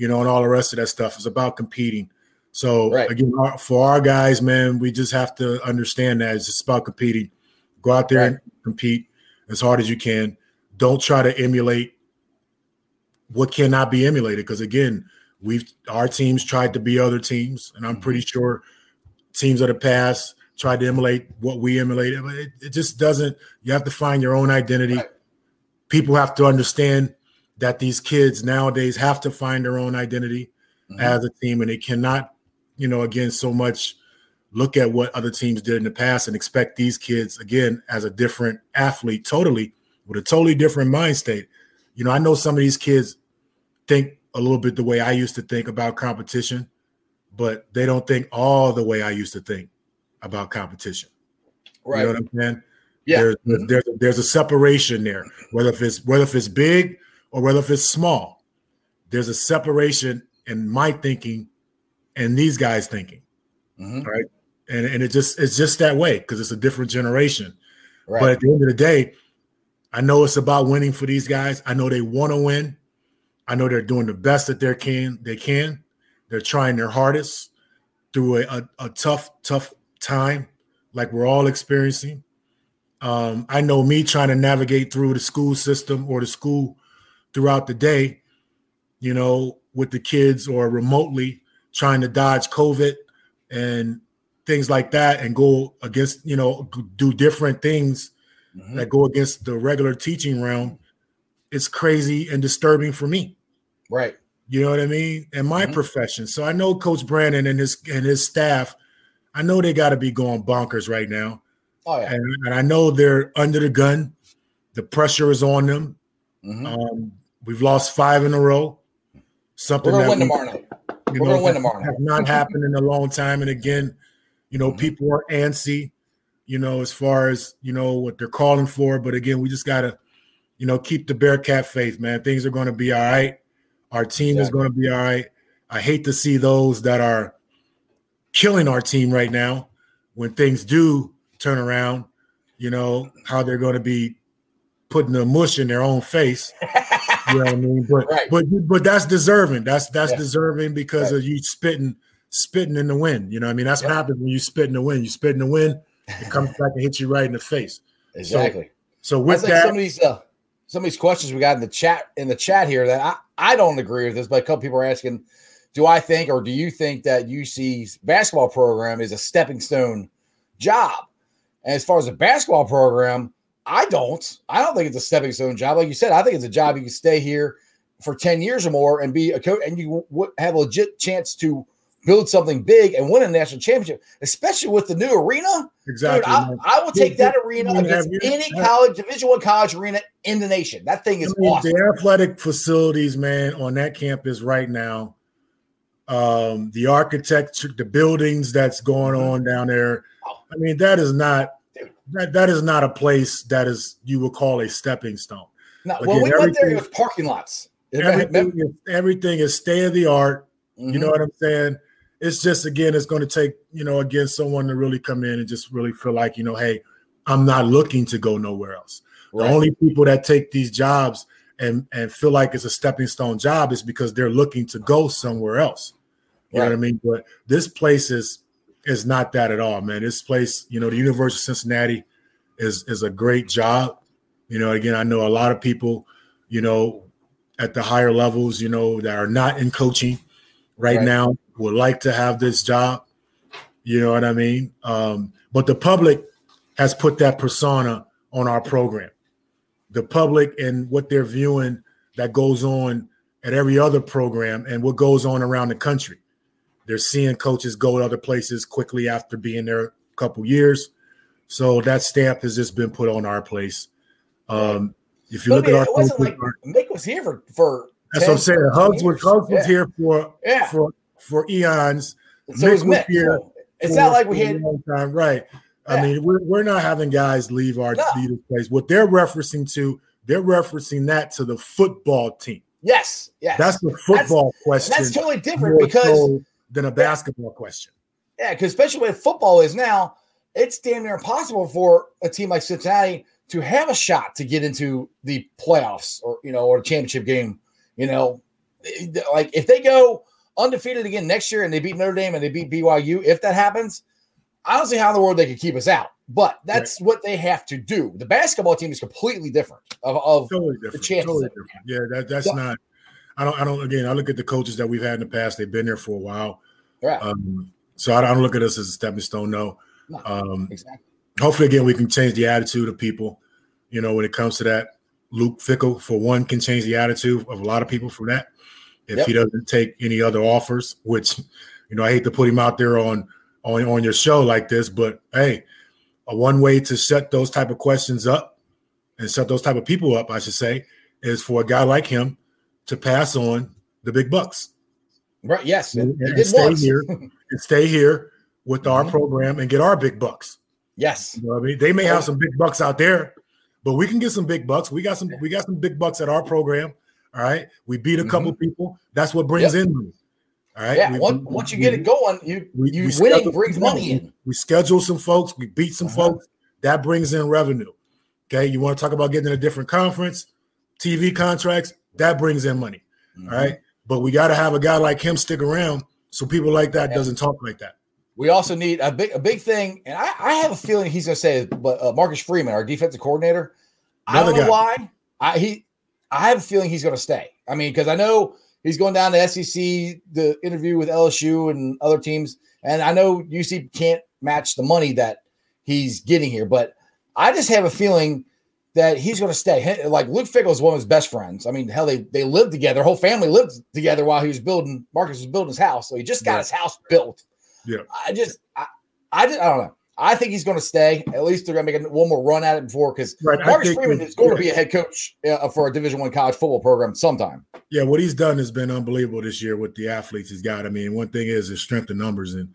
you know, and all the rest of that stuff. It's about competing. So right. again, for our guys, man, we just have to understand that it's just about competing. Go out there right. and compete as hard as you can. Don't try to emulate what cannot be emulated. Because again, we've our teams tried to be other teams, and I'm mm-hmm. pretty sure teams of the past tried to emulate what we emulated. But it, it just doesn't. You have to find your own identity. Right. People have to understand that these kids nowadays have to find their own identity mm-hmm. as a team, and they cannot, you know, again, so much look at what other teams did in the past and expect these kids again as a different athlete, totally with a totally different mind state. You know, I know some of these kids think a little bit the way I used to think about competition, but they don't think all the way I used to think about competition. Right. You know what I'm saying? Yeah. There's, mm-hmm. there's, there's a separation there, whether if it's whether if it's big or whether if it's small, there's a separation in my thinking and these guys thinking. Mm-hmm. Right. And, and it just it's just that way because it's a different generation. Right. But at the end of the day, I know it's about winning for these guys. I know they want to win. I know they're doing the best that they can. They can. They're trying their hardest through a, a, a tough, tough time, like we're all experiencing. Um, I know me trying to navigate through the school system or the school throughout the day, you know, with the kids or remotely trying to dodge COVID and things like that and go against, you know, do different things Mhm. that go against the regular teaching realm, it's crazy and disturbing for me. Right. You know what I mean? And my Mhm. profession. So I know Coach Brannen and his and his staff. I know they got to be going bonkers right now, Oh yeah. and, and I know they're under the gun. The pressure is on them. Mhm. Um, we've lost five in a row. Something We're gonna that win we- tomorrow you We're know, gonna win tomorrow Has not happened in a long time. And again, you know, Mhm. people are antsy, you know, as far as you know what they're calling for. But again, we just gotta, you know, keep the Bearcat faith, man. Things are gonna be all right. Our team is gonna be all right. I hate to see those that are killing our team right now when things do turn around, you know, how they're gonna be putting the mush in their own face. You know what I mean? But Right. but but that's deserving. That's that's Yeah. deserving because Right. of you spitting spitting in the wind. You know what I mean? That's Yep. what happens when you spit in the wind. You spit in the wind, it comes back and hits you right in the face. exactly. So with That's like that, some of these uh, some of these questions we got in the chat in the chat here that I, I don't agree with this, but a couple people are asking, do I think or do you think that UC's basketball program is a stepping stone job? And as far as the basketball program, I don't. I don't think it's a stepping stone job. Like you said, I think it's a job you can stay here for 10 years or more and be a coach and you would have a legit chance to build something big and win a national championship, especially with the new arena. exactly. Dude, I. I will take that arena against any college, Division One college arena in the nation. That thing is I mean, awesome. The athletic facilities, man, on that campus right now, um, the architecture, the buildings that's going Mhm. on down there. I mean, that is not. That that is not a place that is you would call a stepping stone. No, again, when we went there, it was parking lots. Everything is everything is state of the art. You Mhm. know what I'm saying? It's just again, it's going to take you know again someone to really come in and just really feel like you know, hey, I'm not looking to go nowhere else. Right. The only people that take these jobs and and feel like it's a stepping stone job is because they're looking to go somewhere else. You know what I mean? But this place is is not that at all, man. This place, you know, the University of Cincinnati is is a great job. You know, again, I know a lot of people, you know, at the higher levels, you know, that are not in coaching right, Right. now would like to have this job. You know what I mean? Um, but the public has put that persona on our program. The public and what they're viewing that goes on at every other program and what goes on around the country. They're seeing coaches go to other places quickly after being there a couple years. So that stamp has just been put on our place. Um, if you But I look mean, at our it wasn't like Mick was here for for. that's what I'm saying. Hugs was. Hugs was Yeah. here for Yeah. for for eons. So was Mick was Mick. here So it's not like we had. time, right? I mean, we're, we're not having guys leave our No. place. What they're referencing to, they're referencing that to the football team. Yes, yes. That's the football question. that's totally different because so than a basketball question. yeah, because especially with football is now, it's damn near impossible for a team like Cincinnati to have a shot to get into the playoffs or you know or a championship game. You know, like if they go undefeated again next year and they beat Notre Dame and they beat BYU, if that happens, I don't see how in the world they could keep us out. But that's what they have to do. The basketball team is completely different. Of, of Totally different. chances Totally different. Yeah, that, that's Yeah. not. I don't. I don't. Again, I look at the coaches that we've had in the past. They've been there for a while. yeah, Um, so I don't look at us as a stepping stone. No. No. Um, exactly. hopefully again we can change the attitude of people you know when it comes to that Luke Fickell for one can change the attitude of a lot of people from that if Yep. he doesn't take any other offers which you know i hate to put him out there on on on your show like this but hey a one way to shut those type of questions up and shut those type of people up i should say is for a guy like him to pass on the big bucks Right. Yes. and, and stay once. here and stay here with our Mhm. program and get our big bucks yes. you know I mean? They may have some big bucks out there, but we can get some big bucks. We got some we got some big bucks at our program. All right. We beat a couple people. That's what brings in money. All right. Yeah. We- Once, we- once you we- get it going, you we- you winning brings money in. We schedule some folks, we beat some Uh-huh. folks. That brings in revenue. Okay. You want to talk about getting in a different conference, TV contracts, that brings in money. Mm-hmm. All right. But we got to have a guy like him stick around so people like that Yeah. doesn't talk like that. We also need a big a big thing, and I, I have a feeling he's going to say, it, but uh, Marcus Freeman, our defensive coordinator, I don't Another know guy. why. I he I have a feeling he's going to stay. I mean, because I know he's going down to SEC the interview with LSU and other teams. And I know UC can't match the money that he's getting here, but I just have a feeling that he's going to stay. Like Luke Fickell is one of his best friends. I mean, hell, they they lived together. Their whole family lived together while he was building. Marcus was building his house, so he just got Yeah. his house built. Yeah. I just, I, I just, I don't know. I think he's going to stay. At least they're going to make a, one more run at it before because Right, Marcus think Freeman is going to be a head coach uh, for a Division One college football program sometime. Yeah, what he's done has been unbelievable this year with the athletes he's got. I mean, one thing is his strength in numbers, and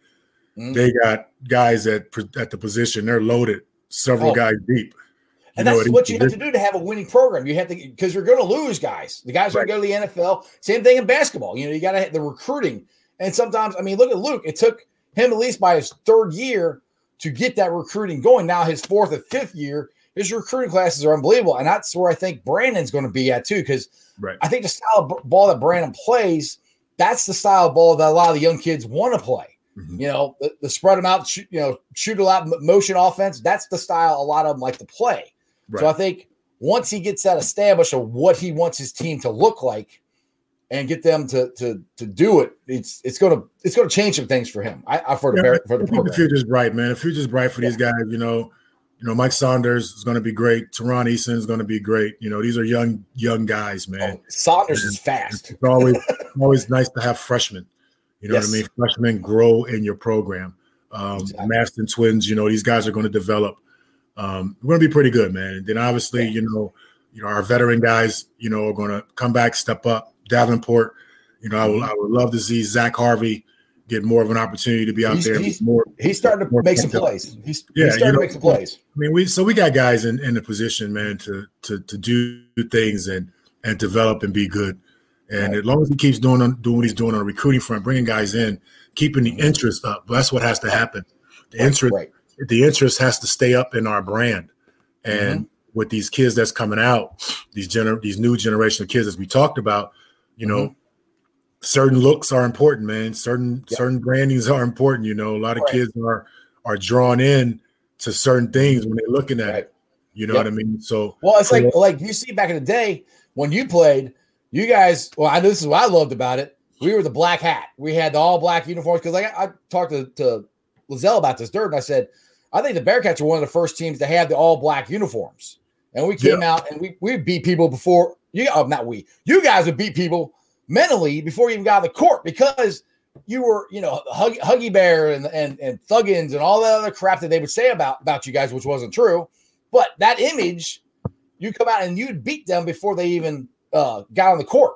Mhm. they got guys at at the position they're loaded, several Oh. guys deep. And that's at what each you have to do to have a winning program. You have to because you're going to lose guys. The guys are Right. going to go to the NFL. Same thing in basketball. You know, you got to have the recruiting. And sometimes, I mean, look at Luke. It took him at least by his third year to get that recruiting going. Now his fourth and fifth year, his recruiting classes are unbelievable, and that's where I think Brannen's going to be at too. Because Right. I think the style of ball that Brandon plays, that's the style of ball that a lot of the young kids want to play. Mhm. You know, the, the spread them out, shoot, you know, shoot a lot motion offense. That's the style a lot of them like to play. Right. So I think once he gets that established of what he wants his team to look like and get them to to to do it, it's it's gonna it's gonna change some things for him. I, I for the Yeah, for the think the future's bright, man. The future's bright for these guys. You know, you know, Mike Saunders is going to be great. Teron Eason is going to be great. You know, these are young young guys, man. Oh, Saunders is fast. It's always always nice to have freshmen. You know Yes. what I mean? Freshmen grow in your program. Um, Exactly. Maston twins, you know, these guys are going to develop. Um, we're going to be pretty good, man. And then obviously, Yeah. you know, you know, our veteran guys, you know, are going to come back, step up. Davenport, you know, I would, Mm-hmm. I would love to see Zach Harvey get more of an opportunity to be out He's- there. he's- more, He's starting to make some plays. He's, Yeah, he's starting you know- to make some plays. I mean, we so we got guys in, in the position, man, to to to do things and and develop and be good. And Right. as long as he keeps doing doing what he's doing on the recruiting front, bringing guys in, keeping the interest up, that's what has to happen. The interest, Right. The interest has to stay up in our brand. And Mm-hmm. with these kids that's coming out, these gener these new generation of kids, as we talked about, you know, certain looks are important, man. Certain Mm-hmm. Yeah. certain brandings are important. You know, a lot of Right. kids are are drawn in to certain things when they're looking at Right. it. You know Yep. what I mean? So Well, it's So- like like you see back in the day when you played, you guys. Well, I know this is what I loved about it. We were the black hat. We had the all black uniforms because like I, I talked to to LaZelle about this dirt, and I said I think the Bearcats were one of the first teams to have the all black uniforms, and we came out and we we beat people before you. Oh, not we. You guys would beat people mentally before you even got on the court because you were, you know, Huggy, Huggy Bear and and and Thuggins and all that other crap that they would say about about you guys, which wasn't true. But that image, you come out and you'd beat them before they even uh, got on the court,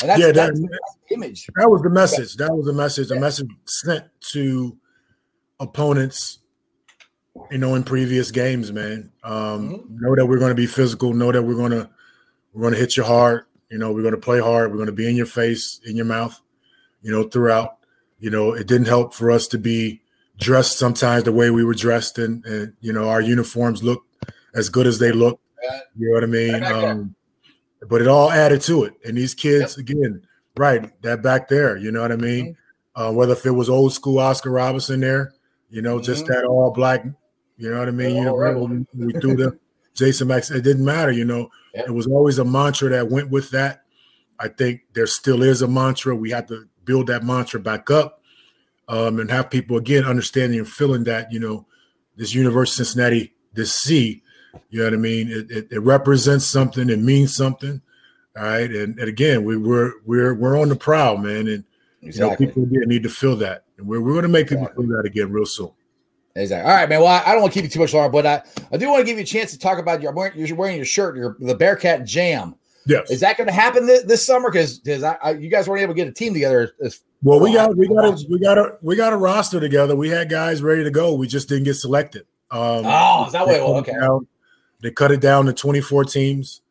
and that's, Yeah, that- that's, that's the image. that was the message. That was the message. The message sent to opponents, you know, in previous games, man. Um, Mhm. Know that we're going to be physical. Know that we're going to we're going to hit you hard. You know, we're going to play hard. We're going to be in your face, in your mouth. You know, throughout. You know, it didn't help for us to be dressed sometimes the way we were dressed, and, and you know, our uniforms look as good as they look. You know what I mean? Right back there. Um, but it all added to it. And these kids, again, right, that back there, you know what I mean? Mm-hmm. Uh, whether if it was old school Oscar Robertson there, you know, just Mhm. that all black, you know what I mean? You know, rebel. we threw the Jason Max. It didn't matter, you know. Yep. It was always a mantra that went with that. I think there still is a mantra. We have to build that mantra back up um, and have people again understanding and feeling that, you know, this University of Cincinnati, this C, you know what I mean? It, it, it represents something, it means something. All right. And, and again, we we're we're we're on the prowl, man. And you know, people again need to feel that. And we're, we're gonna make people Exactly. feel that again real soon. Exactly. All right, man. Well, I, I don't want to keep you too much longer, but I, I do want to give you a chance to talk about your wearing, you're wearing your shirt, your the Bearcat Jam. Yes. Is that going to happen this, this summer? Because because I, I, you guys weren't able to get a team together. As, Well, we got we got a we got a we got a roster together. We had guys ready to go. We just didn't get selected. Um, oh, is that way? Well, okay. down- they cut it down to 24 teams,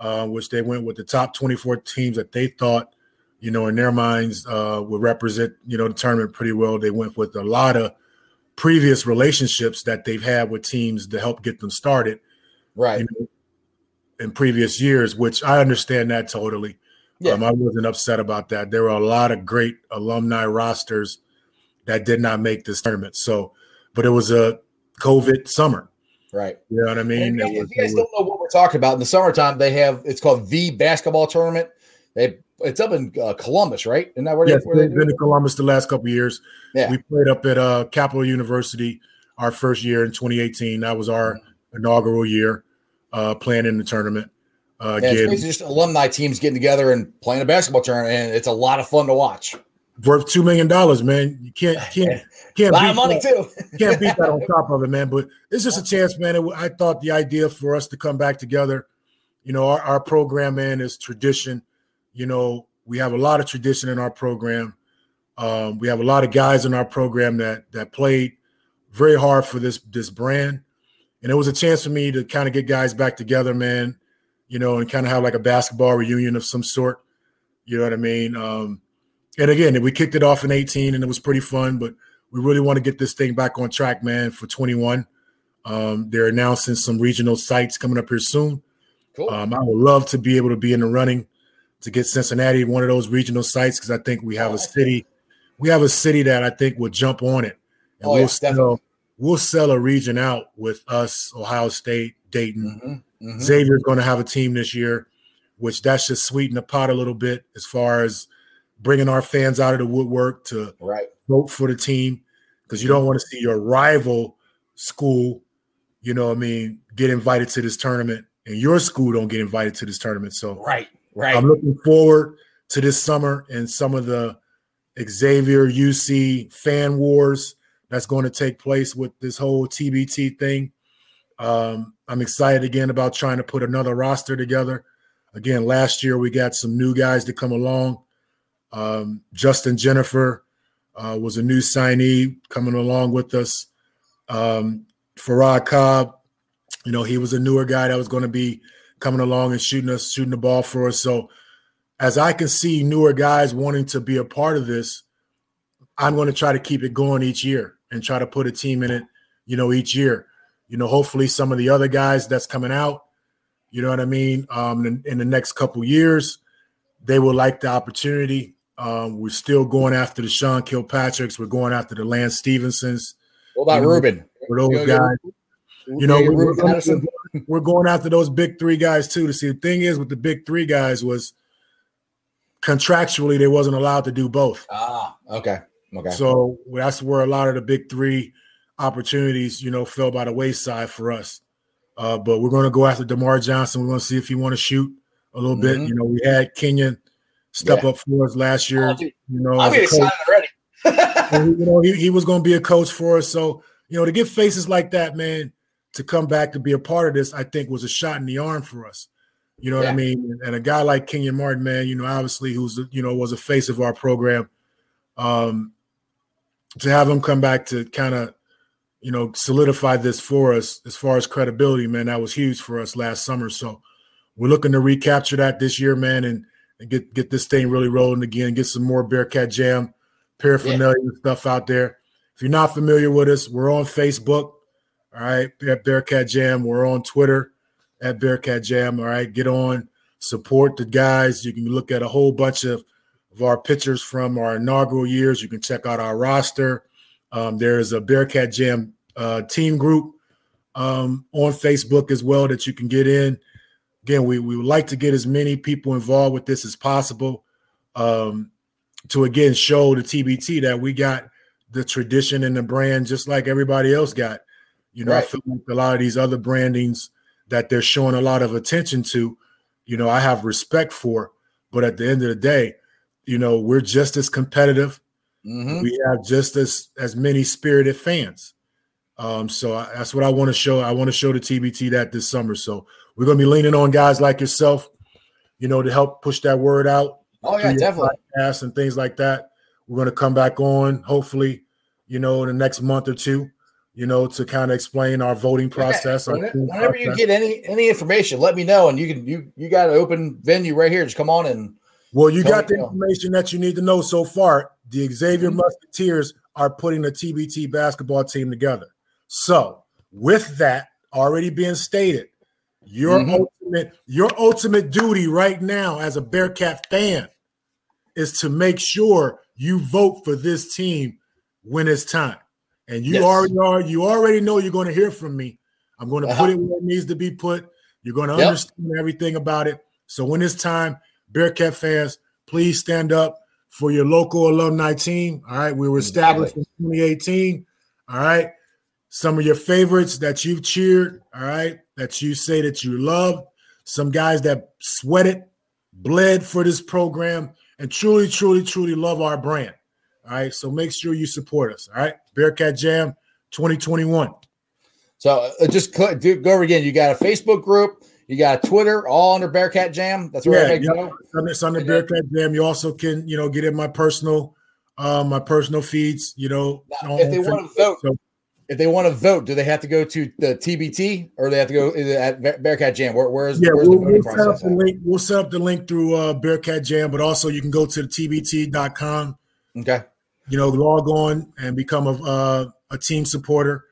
uh, which they went with the top 24 teams that they thought, you know, in their minds uh, would represent, you know, the tournament pretty well. They went with a lot of previous relationships that they've had with teams to help get them started Right. you know, in previous years, which I understand that totally. Yeah. Um, I wasn't upset about that. There were a lot of great alumni rosters that did not make this tournament. So, but it was a COVID summer. Right. You know what I mean? And if was- you guys was- don't know what we're talking about, in the summertime they have it's called the basketball tournament. they it's up in uh, Columbus, right? Isn't that where, Yes, they, where they we've do been to Columbus the last couple years. Yeah. We played up at uh, Capital University our first year in 2018. That was our inaugural year uh, playing in the tournament. Uh, Yeah, it's just alumni teams getting together and playing a basketball tournament, and it's a lot of fun to watch. worth two million dollars, man. You can't can't can't beat money that. too. can't beat that on top of it, man. But it's just a chance, man. It, I thought the idea for us to come back together, you know, our, our program, man, is tradition. You know, we have a lot of tradition in our program. Um, we have a lot of guys in our program that that played very hard for this this brand, and it was a chance for me to kind of get guys back together, man. You know, and kind of have like a basketball reunion of some sort. You know what I mean? Um, and again, we kicked it off in 18, and it was pretty fun, but we really want to get this thing back on track, man, for 21. Um, they're announcing some regional sites coming up here soon. Cool. Um, I would love to be able to be in the running to get Cincinnati one of those regional sites because I think we have Oh, a city, we have a city that I think will jump on it, and Oh, we'll yeah, sell definitely. we'll sell a region out with us, Ohio State, Dayton. Mhm, mhm. Xavier's going to have a team this year, which that should sweeten the pot a little bit as far as bringing our fans out of the woodwork to Right. vote for the team because you don't want to see your rival school, you know, what I mean, get invited to this tournament, and your school don't get invited to this tournament. So Right. Right. I'm looking forward to this summer and some of the Xavier UC fan wars that's going to take place with this whole TBT thing. Um, I'm excited again about trying to put another roster together. Again, last year we got some new guys to come along. Um, Justin Jenifer uh, was a new signee coming along with us. Um, Farad Cobb, you know, he was a newer guy that was going to be coming along and shooting us, shooting the ball for us. So, as I can see newer guys wanting to be a part of this, I'm going to try to keep it going each year and try to put a team in it, you know, each year. You know, hopefully some of the other guys that's coming out, you know what I mean, um, in, in the next couple years, they will like the opportunity. Um, we're still going after the Sean Kilpatricks. We're going after the Lance Stephensons. what about you know, Ruben? For those guys, You know, Ruben we're, we're- we're going after those big three guys too. To see the thing is with the big three guys was contractually they wasn't allowed to do both. Ah, okay. Okay. So that's where a lot of the big three opportunities, you know, fell by the wayside for us. Uh, but we're going to go after DerMarr Johnson. We're going to see if he want to shoot a little bit. Mhm. You know, we had Kenyon step Yeah. up for us last year. You know, I'm as a excited already. And, you know, he, he was going to be a coach for us. So, you know, to get faces like that, man, to come back to be a part of this, I think was a shot in the arm for us. You know what I mean? And a guy like Kenyon Martin, man, you know, obviously who's you know was a face of our program. Um, to have him come back to kind of, you know, solidify this for us as far as credibility, man, that was huge for us last summer. So we're looking to recapture that this year, man, and, and get get this thing really rolling again, get some more Bearcat Jam paraphernalia and stuff out there. If you're not familiar with us, we're on Facebook, all right, at Bearcat Jam. We're on Twitter at Bearcat Jam. All right, get on, support the guys. You can look at a whole bunch of, of our pictures from our inaugural years. You can check out our roster. Um, there's a Bearcat Jam uh, team group um, on Facebook as well that you can get in. Again, we, we would like to get as many people involved with this as possible um, to again show the TBT that we got the tradition and the brand just like everybody else got. You know, I feel like a lot of these other brandings that they're showing a lot of attention to, you know, I have respect for. But at the end of the day, you know, we're just as competitive. Mhm. We have just as as many spirited fans. Um, so I, that's what I want to show. I want to show the TBT that this summer. So we're going to be leaning on guys like yourself, you know, to help push that word out Oh yeah, definitely. podcasts and things like that. We're going to come back on, hopefully, you know, in the next month or two, you know, to kind of explain our voting process. our When- team Whenever you get any any information, let me know, and you can you you got an open venue right here. Just come on and well, you got the information that you need to know so far. The Xavier Mhm. Musketeers are putting the TBT basketball team together. So, with that already being stated, your Mhm. ultimate your ultimate duty right now as a Bearcat fan is to make sure you vote for this team when it's time. And you Yes. already are, you already know you're going to hear from me. I'm going to Uh-huh. put it where it needs to be put. You're going to Yep. understand everything about it. So when it's time, Bearcat fans, please stand up for your local alumni team. All right. We were established exactly. in 2018. All right. Some of your favorites that you've cheered, all right, that you say that you love, some guys that sweated, bled for this program, and truly, truly, truly love our brand. All right. So make sure you support us. All right. Bearcat Jam 2021. So uh, just go over again. You got a Facebook group, you got a Twitter, all under Bearcat Jam. That's where yeah, yeah. It's under, Bearcat Jam. You also can, you know, get in my personal, uh, my personal feeds. You know, now, if they want to vote, so, if they want to vote, do they have to go to the TBT or they have to go at Bearcat Jam? Where, where's yeah? Where's we'll, we'll set up the link. We'll set up the link through uh, Bearcat Jam, but also you can go to the TBT.com. Okay. You know, log on and become a uh, a team supporter.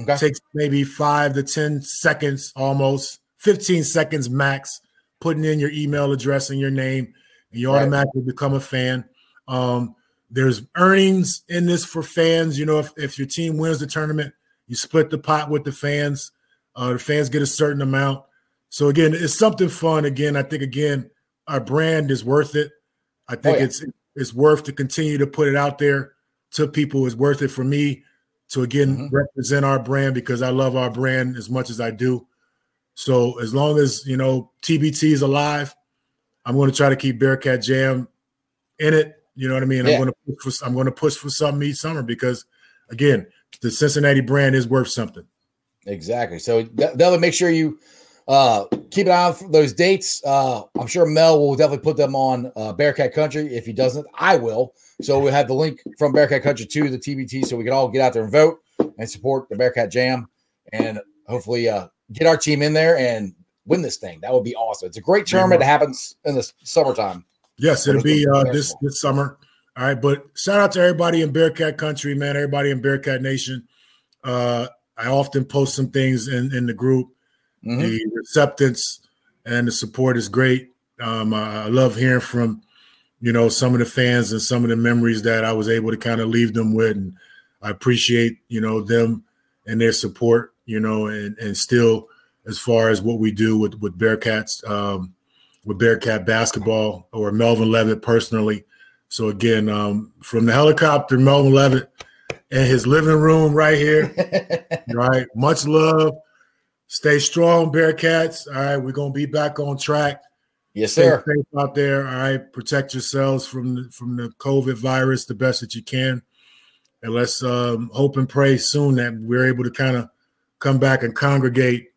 Okay. Takes maybe five to ten seconds, almost fifteen seconds max. Putting in your email address and your name, and you right. automatically become a fan. Um, there's earnings in this for fans. You know, if, if your team wins the tournament, you split the pot with the fans. Uh, the fans get a certain amount. So again, it's something fun. Again, I think again, our brand is worth it. I think oh, yeah. it's it's worth to continue to put it out there to people. It's worth it for me to again mm-hmm. represent our brand because I love our brand as much as I do. So as long as you know TBT is alive, I'm going to try to keep Bearcat Jam in it you know what I mean? Yeah. I'm going to push for I'm going to push for something each summer because, again, the Cincinnati brand is worth something. Exactly. So that, make sure you uh, keep an eye on those dates. Uh, I'm sure Mel will definitely put them on uh, Bearcat Country. If he doesn't, I will. So we'll have the link from Bearcat Country to the TBT so we can all get out there and vote and support the Bearcat Jam and hopefully uh, get our team in there and win this thing. That would be awesome. It's a great tournament. It happens in the summertime. Yes, it'll be uh, this this summer. All right, but shout out to everybody in Bearcat Country, man. Everybody in Bearcat Nation. Uh, I often post some things in in the group. Mm-hmm. The acceptance and the support is great. Um, I love hearing from you know some of the fans and some of the memories that I was able to kind of leave them with, and I appreciate you know them and their support. You know, and and still as far as what we do with with Bearcats. Um, with Bearcat basketball or Melvin Levett personally. So again, um, from the helicopter, Melvin Levett in his living room right here. right. Much love. Stay strong, Bearcats. All right. We're gonna be back on track. Yes, Stay sir. Safe out there. All right. Protect yourselves from the, from the COVID virus the best that you can. And let's um, hope and pray soon that we're able to kind of come back and congregate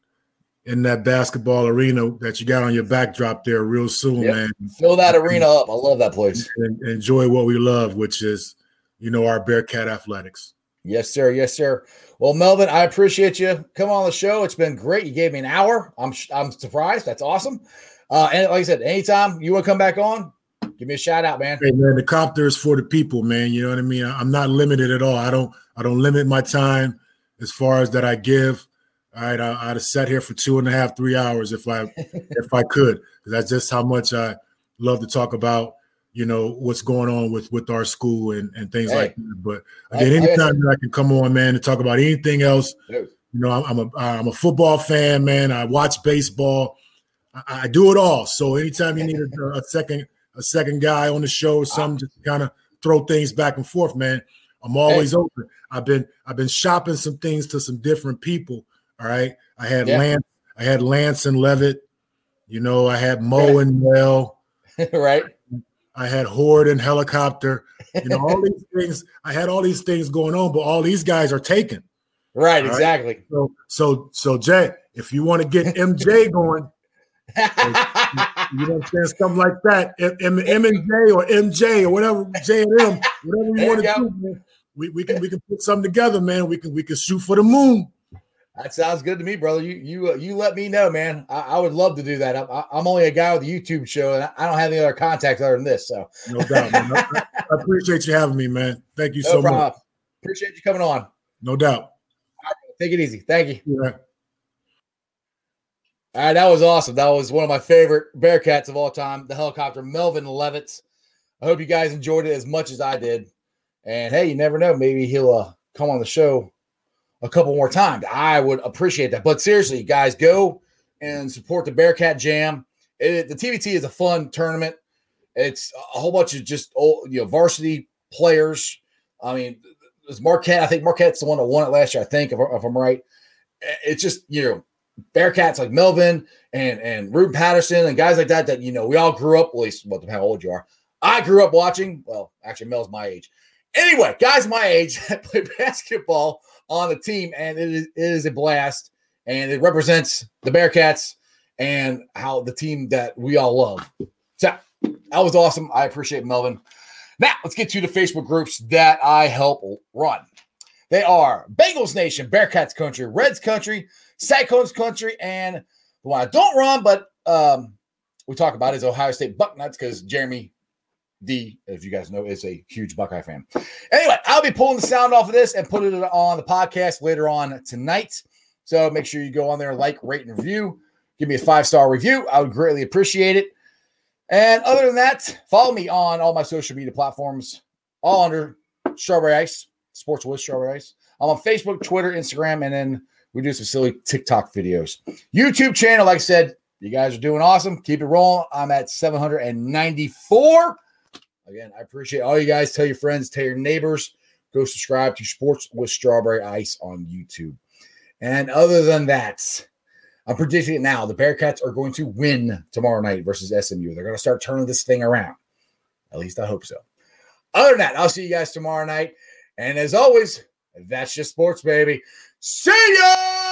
in that basketball arena that you got on your backdrop there real soon, yep. man. Fill that arena up. I love that place. And enjoy what we love, which is, you know, our Bearcat athletics. Yes, sir. Yes, sir. Well, Melvin, I appreciate you come on the show. It's been great. You gave me an hour. I'm I'm surprised. That's awesome. Uh, and like I said, anytime you want to come back on, give me a shout out, man. Hey, man, the copter is for the people, man. You know what I mean? I'm not limited at all. I don't I don't limit my time as far as that I give. All right, I, would have sat here for two and a half, three hours if I if I could, that's just how much I love to talk about. You know what's going on with with our school and and things hey, like that. But again, I, anytime I, that I can come on, man, and talk about anything else, you know, I'm, I'm a I'm a football fan, man. I watch baseball. I, I do it all. So anytime you need a, a second a second guy on the show or something, just kind of throw things back and forth, man. I'm always hey. open. I've been I've been shopping some things to some different people all right. I had yeah. Lance, I had Lance and Levett. You know, I had Mo and Mel. right. I had Hoard and Helicopter. You know, all these things. I had all these things going on, but all these guys are taken. Right, right? exactly. So, so, so Jay, if you want to get MJ going, you know what I'm saying? Something like that. M, M and J or MJ or whatever, J and M, whatever you want to do, man. We, we can we can put something together, man. We can we can shoot for the moon. That sounds good to me, brother. You you uh, you let me know, man. I, I, would love to do that. I, am only a guy with a YouTube show, and I don't have any other contacts other than this. So no doubt. Man. I, I, appreciate you having me, man. Thank you no so problem. much. Appreciate you coming on. No doubt. take it easy. Thank you. Yeah. All right, that was awesome. That was one of my favorite Bearcats of all time. The helicopter, Melvin Levett. I hope you guys enjoyed it as much as I did. And hey, you never know. Maybe he'll uh, come on the show a couple more times. I would appreciate that. But seriously, guys, go and support the Bearcat Jam. It, the TBT is a fun tournament. It's a whole bunch of just old, you know, varsity players. I mean, it's Marquette. I think Marquette's the one that won it last year. I think, if, if I'm right. Eh, it's just you know, Bearcats like Melvin and and Ruben Patterson and guys like that. That you know, we all grew up. At least, well, what how old you are. I grew up watching. Well, actually, Mel's my age. Anyway, guys my age that play basketball on the team, and it is, it is a blast. And it represents the Bearcats and how the team that we all love. So that was awesome. I appreciate Melvin. Now let's get to the Facebook groups that I help run. They are Bengals Nation, Bearcats Country, Reds Country, Cyclones Country, and the one I don't run, but um, we talk about is Ohio State Bucknuts because Jeremy D, if you guys know, is a huge Buckeye fan. Anyway, I'll be pulling the sound off of this and putting it on the podcast later on tonight. So make sure you go on there, like, rate, and review. Give me a five star review. I would greatly appreciate it. And other than that, follow me on all my social media platforms, all under Strawberry Ice, Sports with Strawberry Ice. I'm on Facebook, Twitter, Instagram, and then we do some silly TikTok videos. YouTube channel, like I said, you guys are doing awesome. Keep it rolling. I'm at 794. Again, I appreciate all you guys. Tell your friends, tell your neighbors. Go subscribe to Sports with Strawberry Ice on YouTube. And other than that, I'm predicting it now. The Bearcats are going to win tomorrow night versus SMU. They're going to start turning this thing around. At least I hope so. Other than that, I'll see you guys tomorrow night. And as always, that's just sports, baby. See ya!